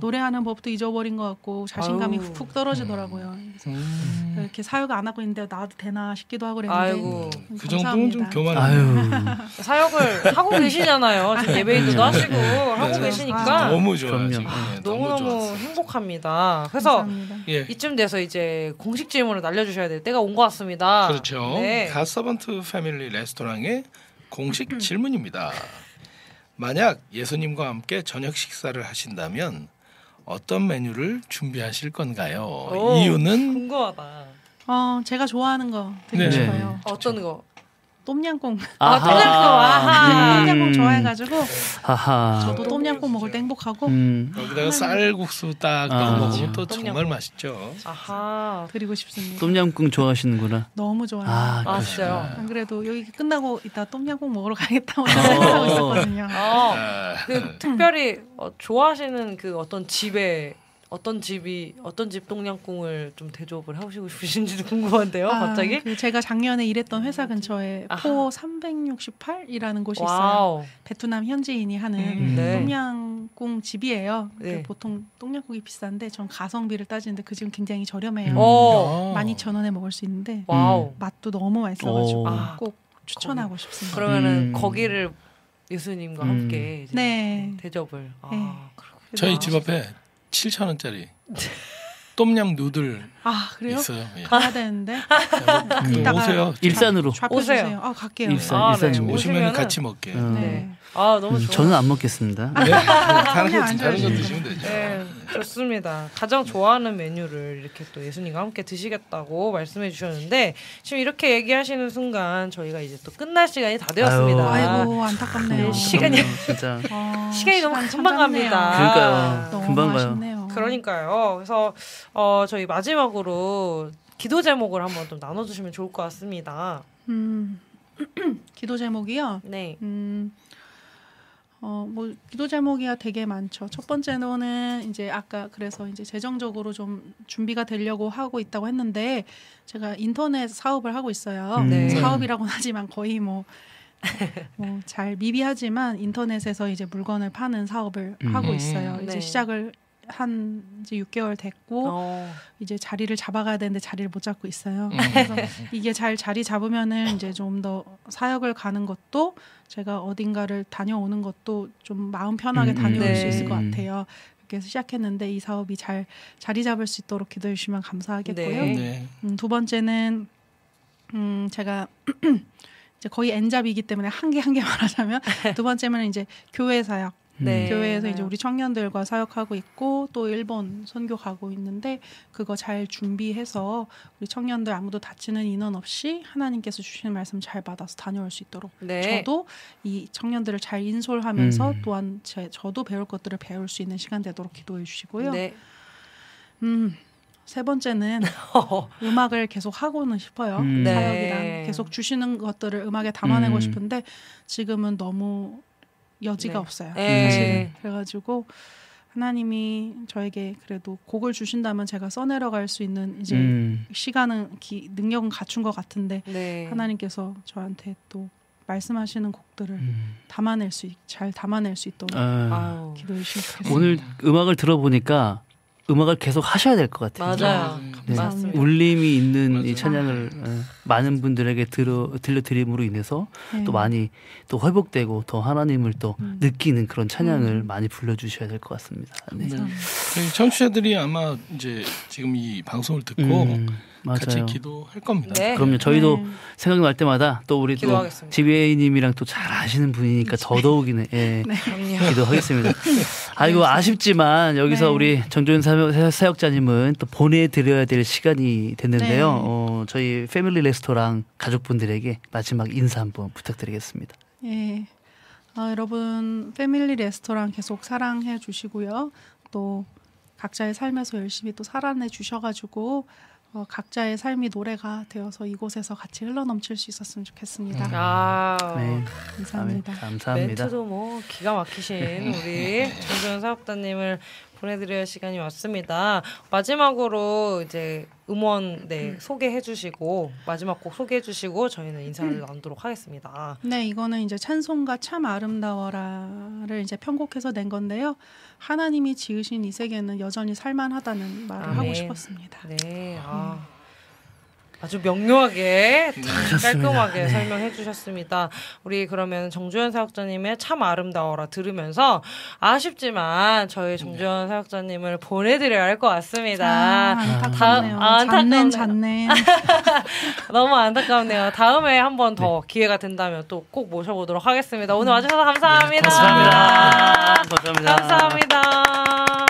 노래하는 법도 잊어버린 것 같고 자신감이 아유. 훅훅 떨어지더라고요. 그래서 음. 이렇게 사역 안 하고 있는데 나도 되나 싶기도 하고 그랬는데 아이고. 그 정도는 좀. 교만해요. (laughs) 사역을 하고 계시잖아요. 지금 예배인도도 하시고 하고 네. 계시니까 너무 좋아요. 네, 너무 너무 좋았어요. 행복합니다. 그래서 감사합니다. 예. 이쯤 돼서 이제 공식 질문을 날려주셔야 될 때가 온 것 같습니다. 그렇죠. 네. 갓서번트 패밀리 레스토랑의 공식 질문입니다. 만약 예수님과 함께 저녁 식사를 하신다면 어떤 메뉴를 준비하실 건가요? 오, 이유는 궁금하다. 어, 제가 좋아하는 거 드리고 네. 싶어요. 어떤 거? 똠양꿍. 아, 똠양꿍. 아하. 음. 똠양꿍 좋아해가지고 하하. 저도 똠양꿍 먹을 때 행복하고 음. 여기다가 쌀국수 딱 아. 먹으면 또 똠양꿍. 정말 맛있죠. 아하. 드리고 싶습니다. 똠양꿍 좋아하시는구나. 너무 좋아요. 아, 아. 진짜요? 안 그래도 여기 끝나고 이따 똠양꿍 먹으러 가겠다고 생각하고 있었거든요. 아, 아, 그 특별히 어, 좋아하시는 그 어떤 집에 어떤 집이 어떤 집 똠양꿍을 좀 대접을 하시고 싶으신지도 궁금한데요. 아, 갑자기. 그 제가 작년에 일했던 회사 근처에 아하. Pho 368이라는 곳이 있어요. 와우. 베트남 현지인이 하는 음, 네. 똠양꿍 집이에요. 그 네. 보통 똠양꿍이 비싼데 전 가성비를 따지는데 그 집은 굉장히 저렴해요. 어. 12,000원에 먹을 수 있는데 와우. 맛도 너무 맛있어가지고 오. 아, 꼭 추천하고 싶습니다. 그러면은 음. 거기를 예수님과 음. 함께 이제 네. 대접을. 아, 네. 저희 집 앞에 7천 원짜리 똠얌 누들 아 그래요? 있어요. 예. 가야 되는데 음, 이따가 오세요. 일산으로. 오세요. 주세요. 아 갈게요. 일산, 아, 일산. 네. 네. 오시면 같이 먹게. 음. 네. 아 너무 음, 좋아. 저는 안 먹겠습니다. 네. 다른 거 다른 거. 드시면 되죠. 네, 좋습니다. 가장 좋아하는 메뉴를 이렇게 또 예수님과 함께 드시겠다고 말씀해 주셨는데 지금 이렇게 얘기하시는 순간 저희가 이제 또 끝날 시간이 다 되었습니다. 아유. 아이고 안타깝네요. 네, 시간이- 진짜. 어, (laughs) 시간이 너무 금방. 갑니다. 그러니까요. 너무 금방 가요. 그러니까요. 그래서 어, 저희 마지막으로 기도 제목을 한번 좀 나눠주시면 좋을 것 같습니다. 음, (clears throat) 기도 제목이요. 네. 음, 어, 뭐 기도 제목이야 되게 많죠. 첫 번째로는 이제 아까 그래서 이제 재정적으로 좀 준비가 되려고 하고 있다고 했는데 제가 인터넷 사업을 하고 있어요. 음. 네. 사업이라고는 하지만 거의 뭐 뭐잘 미비하지만 인터넷에서 이제 물건을 파는 사업을 음. 하고 있어요. 네. 이제 시작을 한 이제 6개월 됐고 어, 이제 자리를 잡아가야 되는데 자리를 못 잡고 있어요. 음. 그래서 (laughs) 이게 잘 자리 잡으면은 이제 좀 더 사역을 가는 것도 제가 어딘가를 다녀오는 것도 좀 마음 편하게 음, 다녀올 네. 수 있을 것 음. 같아요. 해서 시작했는데 이 사업이 잘 자리 잡을 수 있도록 기도해 주시면 감사하겠고요. 네. 네. 음, 두 번째는 음, 제가 (clears throat) 이제 거의 엔잡이기 때문에 한 개 한 개 말하자면 (laughs) 두 번째는 이제 교회 사역 네. 교회에서 이제 사역. 우리 청년들과 사역하고 있고 또 일본 선교 가고 있는데 그거 잘 준비해서 우리 청년들 아무도 다치는 인원 없이 하나님께서 주시는 말씀 잘 받아서 다녀올 수 있도록 네. 저도 이 청년들을 잘 인솔하면서 음. 또한 제, 저도 배울 것들을 배울 수 있는 시간 되도록 기도해 주시고요. 네. 음, 세 번째는 (laughs) 음악을 계속 하고는 싶어요. 음. 네. 사역이랑 계속 주시는 것들을 음악에 담아내고 음. 싶은데 지금은 너무 여지가 네. 없어요. 네. 사실 그래가지고 하나님이 저에게 그래도 곡을 주신다면 제가 써내려 갈 수 있는 이제 음. 시간은 기, 능력은 갖춘 것 같은데 네. 하나님께서 저한테 또 말씀하시는 곡들을 음. 담아낼 수 잘 담아낼 수 있도록 아. 기도해 주시면 좋겠습니다. 오늘 음악을 들어보니까 음악을 계속 하셔야 될 것 같아요. 맞아요. 네. 맞습니다. 울림이 있는 맞아요. 이 찬양을 어, 많은 분들에게 들어 들려드림으로 인해서 네. 또 많이 또 회복되고 더 하나님을 또 음. 느끼는 그런 찬양을 음. 많이 불러주셔야 될 것 같습니다. 네. 저희 청취자들이 아마 이제 지금 이 방송을 듣고 음, 맞아요. 기도할 겁니다. 네. 그럼요. 저희도 네. 생각날 때마다 또 우리 또 기도하겠습니다. 지배님이랑 또 잘 아시는 분이니까 더더욱이네. 예. 그럼요. 기도하겠습니다. (laughs) 아이고 아쉽지만 여기서 네. 우리 정조윤 사역- 사역자님은 또 보내드려야 될 시간이 됐는데요. 네. 어, 저희 패밀리 레스토랑 가족분들에게 마지막 인사 한번 부탁드리겠습니다. 예. 어, 여러분 패밀리 레스토랑 계속 사랑해 주시고요. 또 각자의 삶에서 열심히 또 살아내 주셔가지고 어, 각자의 삶이 노래가 되어서 이곳에서 같이 흘러넘칠 수 있었으면 좋겠습니다. 아, 네. 감사합니다. 감사합니다. 멘트도 뭐 기가 막히신 (laughs) 우리 정조현 사업자님을 보내드릴 시간이 왔습니다. 마지막으로 이제 음원 네 소개해주시고 마지막 곡 소개해주시고 저희는 인사를 나누도록 하겠습니다. 네, 이거는 이제 찬송가 참 아름다워라를 이제 편곡해서 낸 건데요. 하나님이 지으신 이 세계는 여전히 살만하다는 말을 하고 아멘. 싶었습니다. 네, 아, 아주 명료하게 딱 깔끔하게 네. 설명해 주셨습니다. 우리 그러면 정주현 사역자님의 참 아름다워라 들으면서 아쉽지만 저희 정주현 사역자님을 보내드려야 할 것 같습니다. 아, 안타깝네요. 다- 아, 안타깝네요. 잔넨. (laughs) 너무 안타깝네요. 다음에 한 번 더 기회가 된다면 또 꼭 모셔보도록 하겠습니다. 오늘 와주셔서 감사합니다. 감사합니다. 감사합니다. 감사합니다.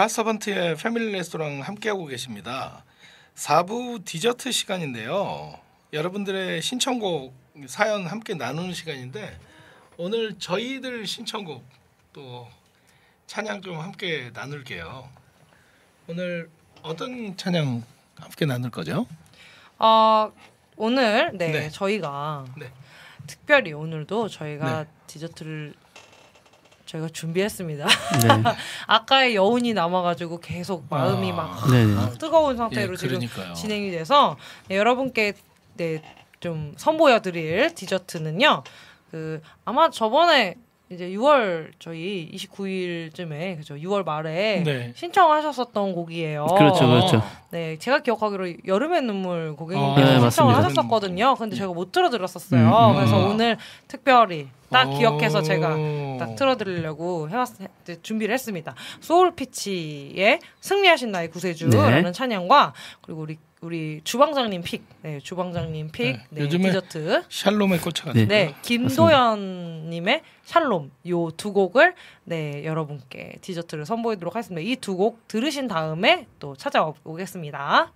가서번트의 패밀리 레스토랑 함께하고 계십니다. 4부 디저트 시간인데요. 여러분들의 신청곡 사연 함께 나누는 시간인데 오늘 저희들 신청곡 또 찬양 좀 함께 나눌게요. 오늘 어떤 찬양 함께 나눌 거죠? 어, 오늘 네, 네. 저희가 네. 특별히 오늘도 저희가 네. 디저트를 저희가 준비했습니다. 네. (laughs) 아까의 여운이 남아가지고 계속 마음이 아. 막 네네. 뜨거운 상태로 예, 지금 그러니까요. 진행이 돼서 네, 여러분께 네, 좀 선보여드릴 디저트는요. 그 아마 저번에 이제 6월 저희 29일쯤에 그죠 6월 말에 네. 신청하셨었던 곡이에요. 그렇죠, 그렇죠. 네, 제가 기억하기로 여름의 눈물 아, 고객님께서 네, 신청을 맞습니다. 하셨었거든요. 근데 제가 못 들어드렸었어요. 음, 음. 그래서 아. 오늘 특별히 딱 오. 기억해서 제가 딱 틀어드리려고 해왔 준비를 했습니다. 소울피치의 승리하신 나의 구세주라는 네. 찬양과 그리고 우리 우리 주방장님 pick, 네 주방장님 pick, 네, 네, 요즘에 디저트, 샬롬에 꽂혀가지고 네. 네 김도연님의 샬롬 요 두 곡을 네 여러분께 디저트를 선보이도록 하겠습니다. 이 두 곡 들으신 다음에 또 찾아오겠습니다.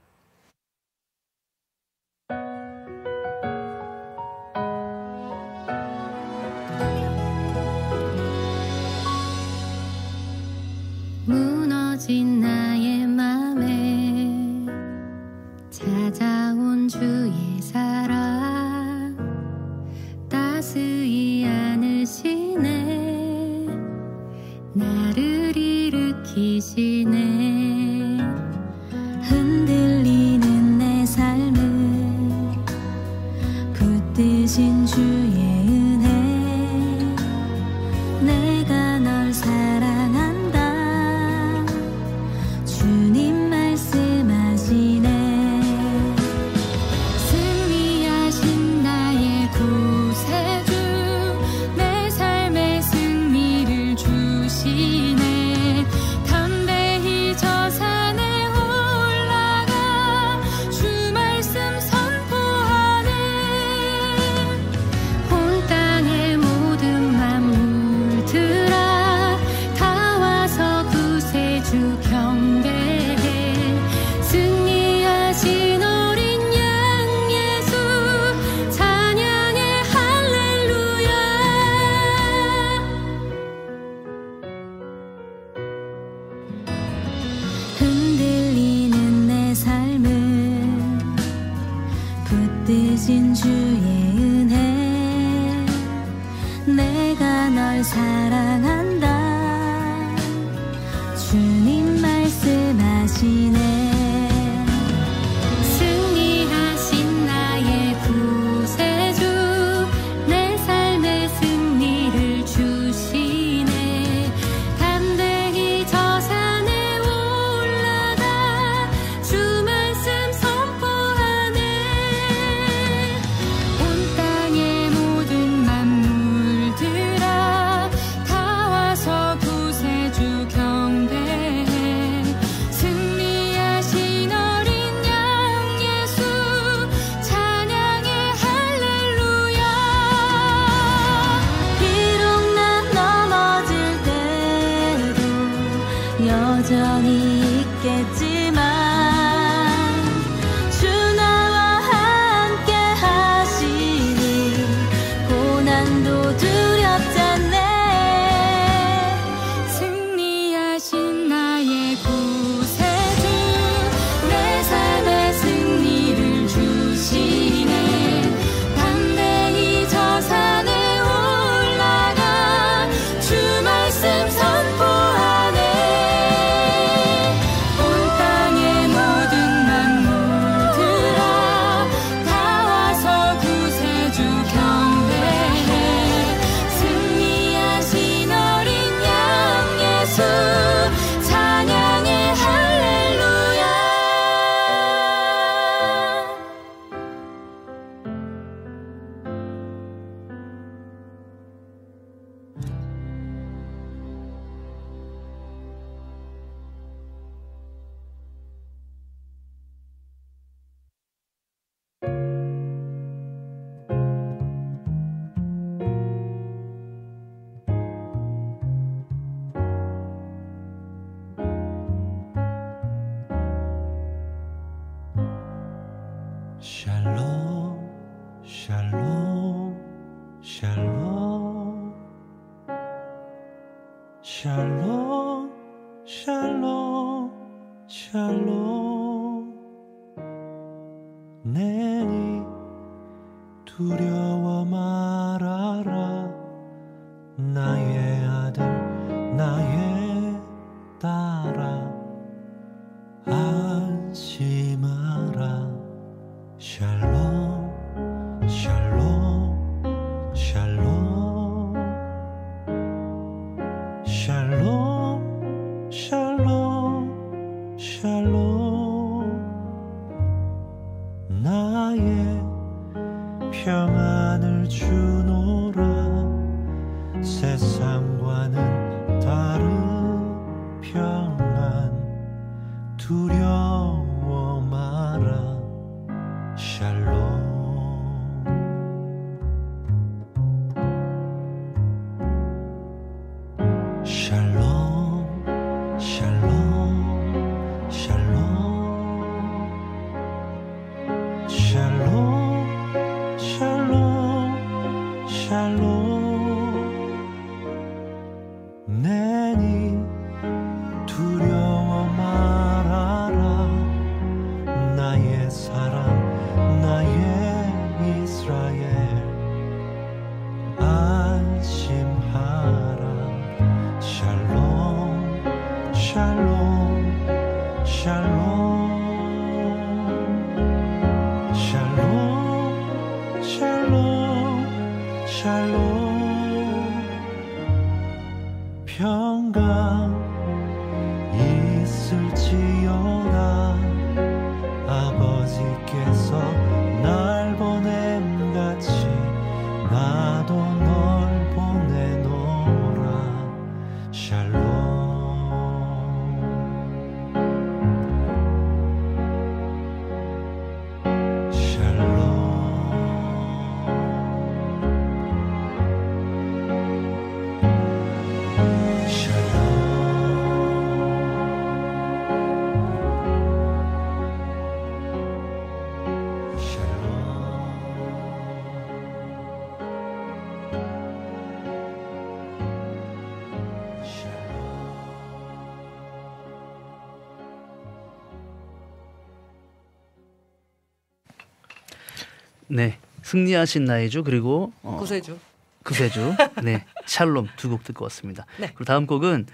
승리하신 나의 주 그리고 어, 구세주. 구세주. 네. 샬롬 두 곡 듣고 왔습니다. 네. 그리고 다음 곡은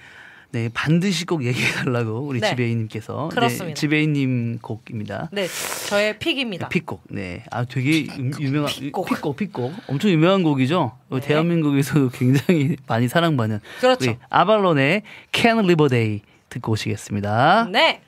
네, 반드시 꼭 얘기해 달라고 우리 네. 지배인님께서 그렇습니다. 네, 지배인님 곡입니다. 네, 저의 pick입니다. pick곡. 네. 아 되게 유- 유명한 pick곡. pick곡 pick곡. 엄청 유명한 곡이죠. 어, 네. 대한민국에서도 (laughs) 굉장히 많이 사랑받는 그렇죠. 아발론의 Can Live a Day 듣고 오시겠습니다. 네.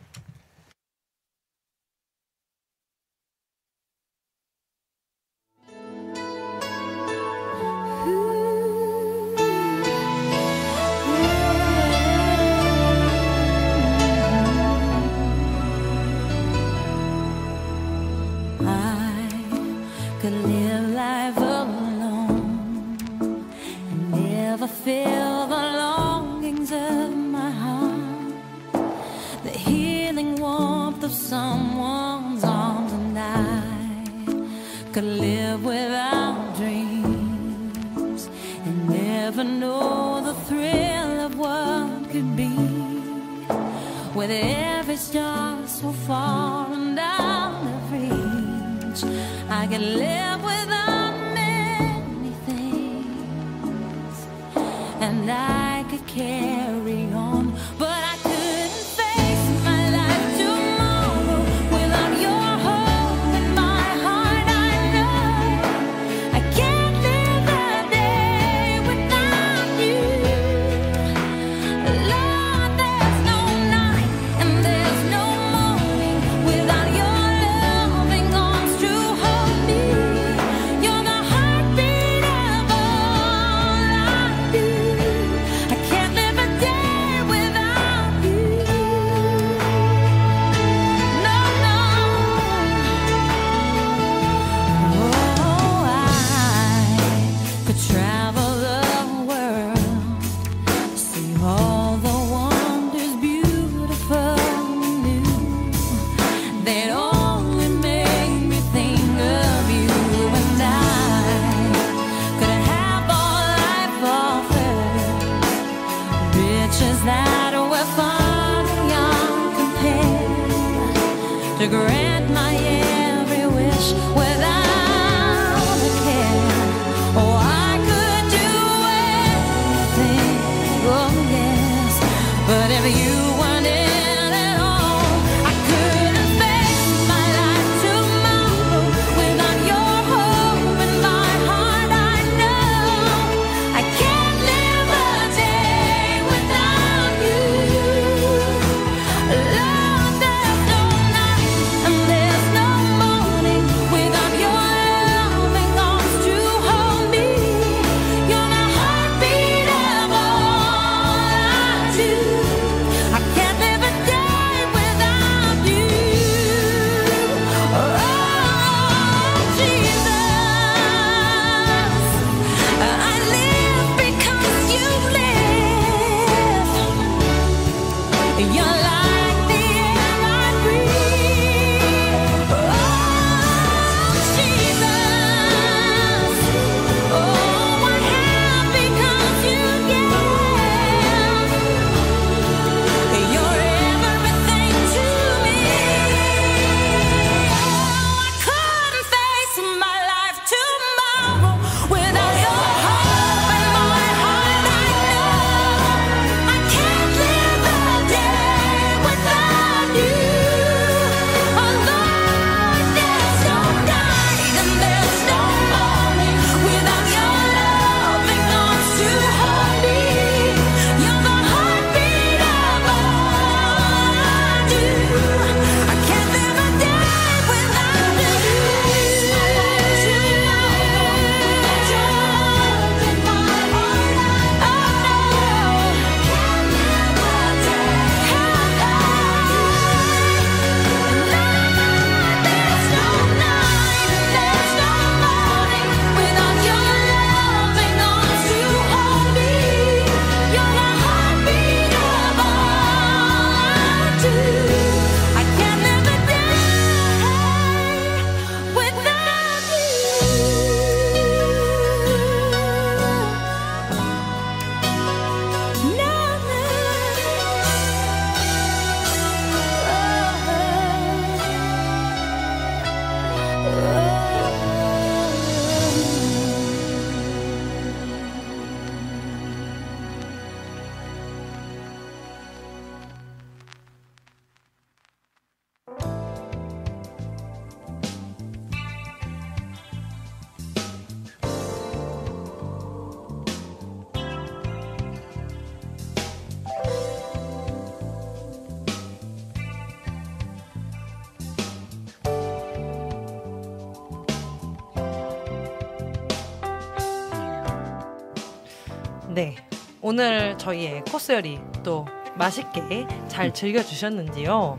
오늘 저희의 코스 요리 또 맛있게 잘 즐겨주셨는지요.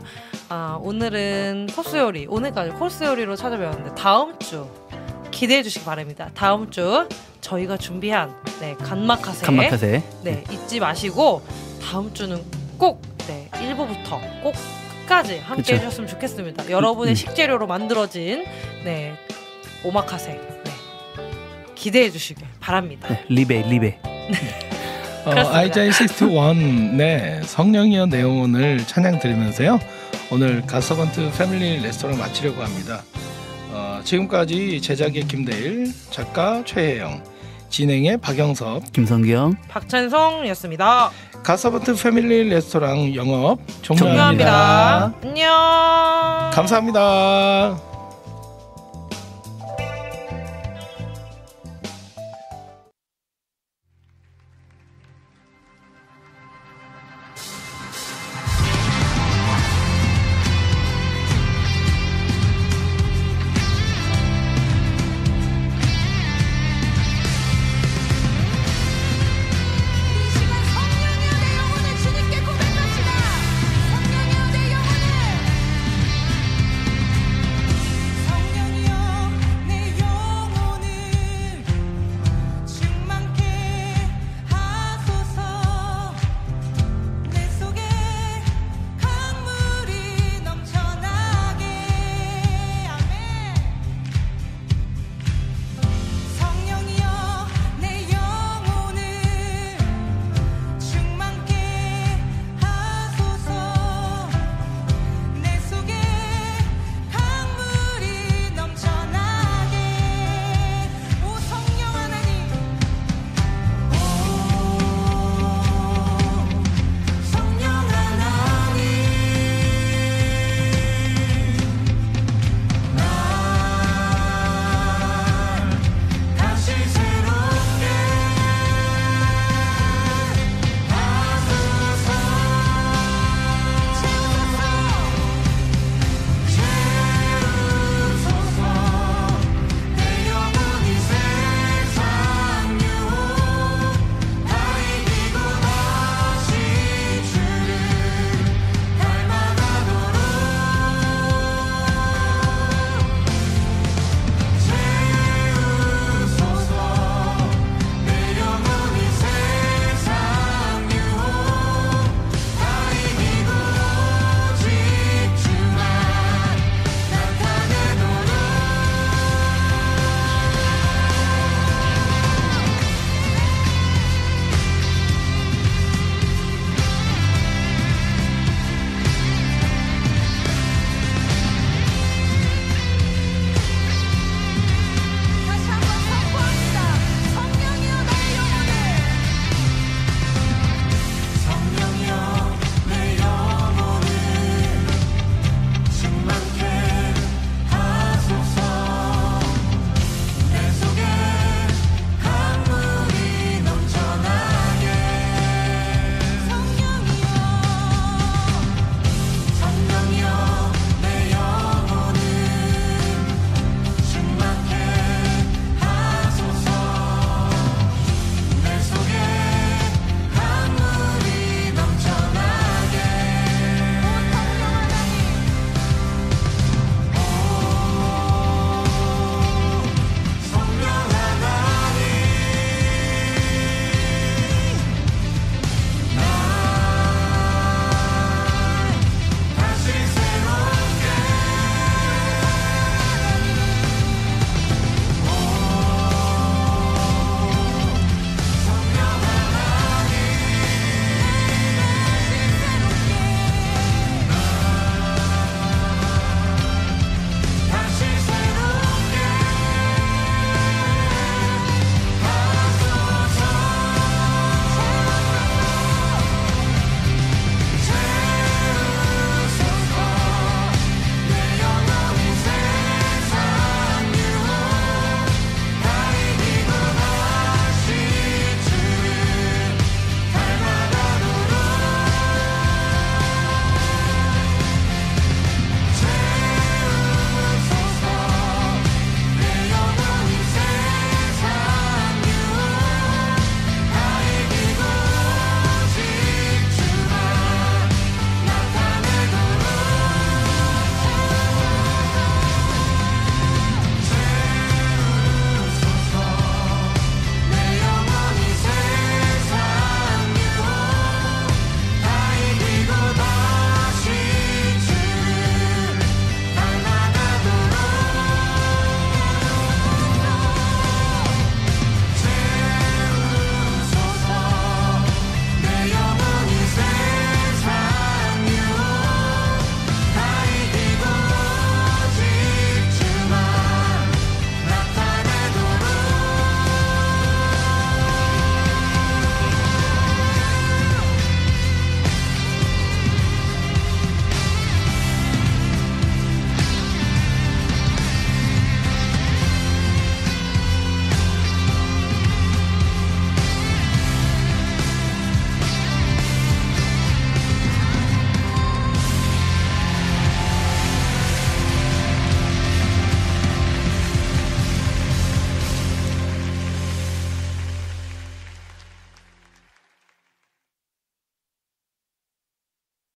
아, 오늘은 코스 요리, 오늘까지 코스 요리로 찾아뵈었는데 다음 주 기대해 주시기 바랍니다. 다음 주 저희가 준비한 네, 간마카세. 간마카세. 네, 잊지 마시고 다음 주는 꼭 네, 1부부터 꼭 끝까지 함께 그쵸. 해주셨으면 좋겠습니다. 여러분의 음. 식재료로 만들어진 네, 오마카세. 네, 기대해 주시길 바랍니다. 네, 리베 리베. 어, 아이자이 61 네, 성령이여 내용원을 찬양 드리면서요. 오늘 가서번트 패밀리 레스토랑 마치려고 합니다. 어, 지금까지 제작의 김대일, 작가 최혜영, 진행의 박영섭, 김성경. 박찬성이었습니다. 가서번트 패밀리 레스토랑 영업 종료합니다. 종료합니다. 안녕. 감사합니다.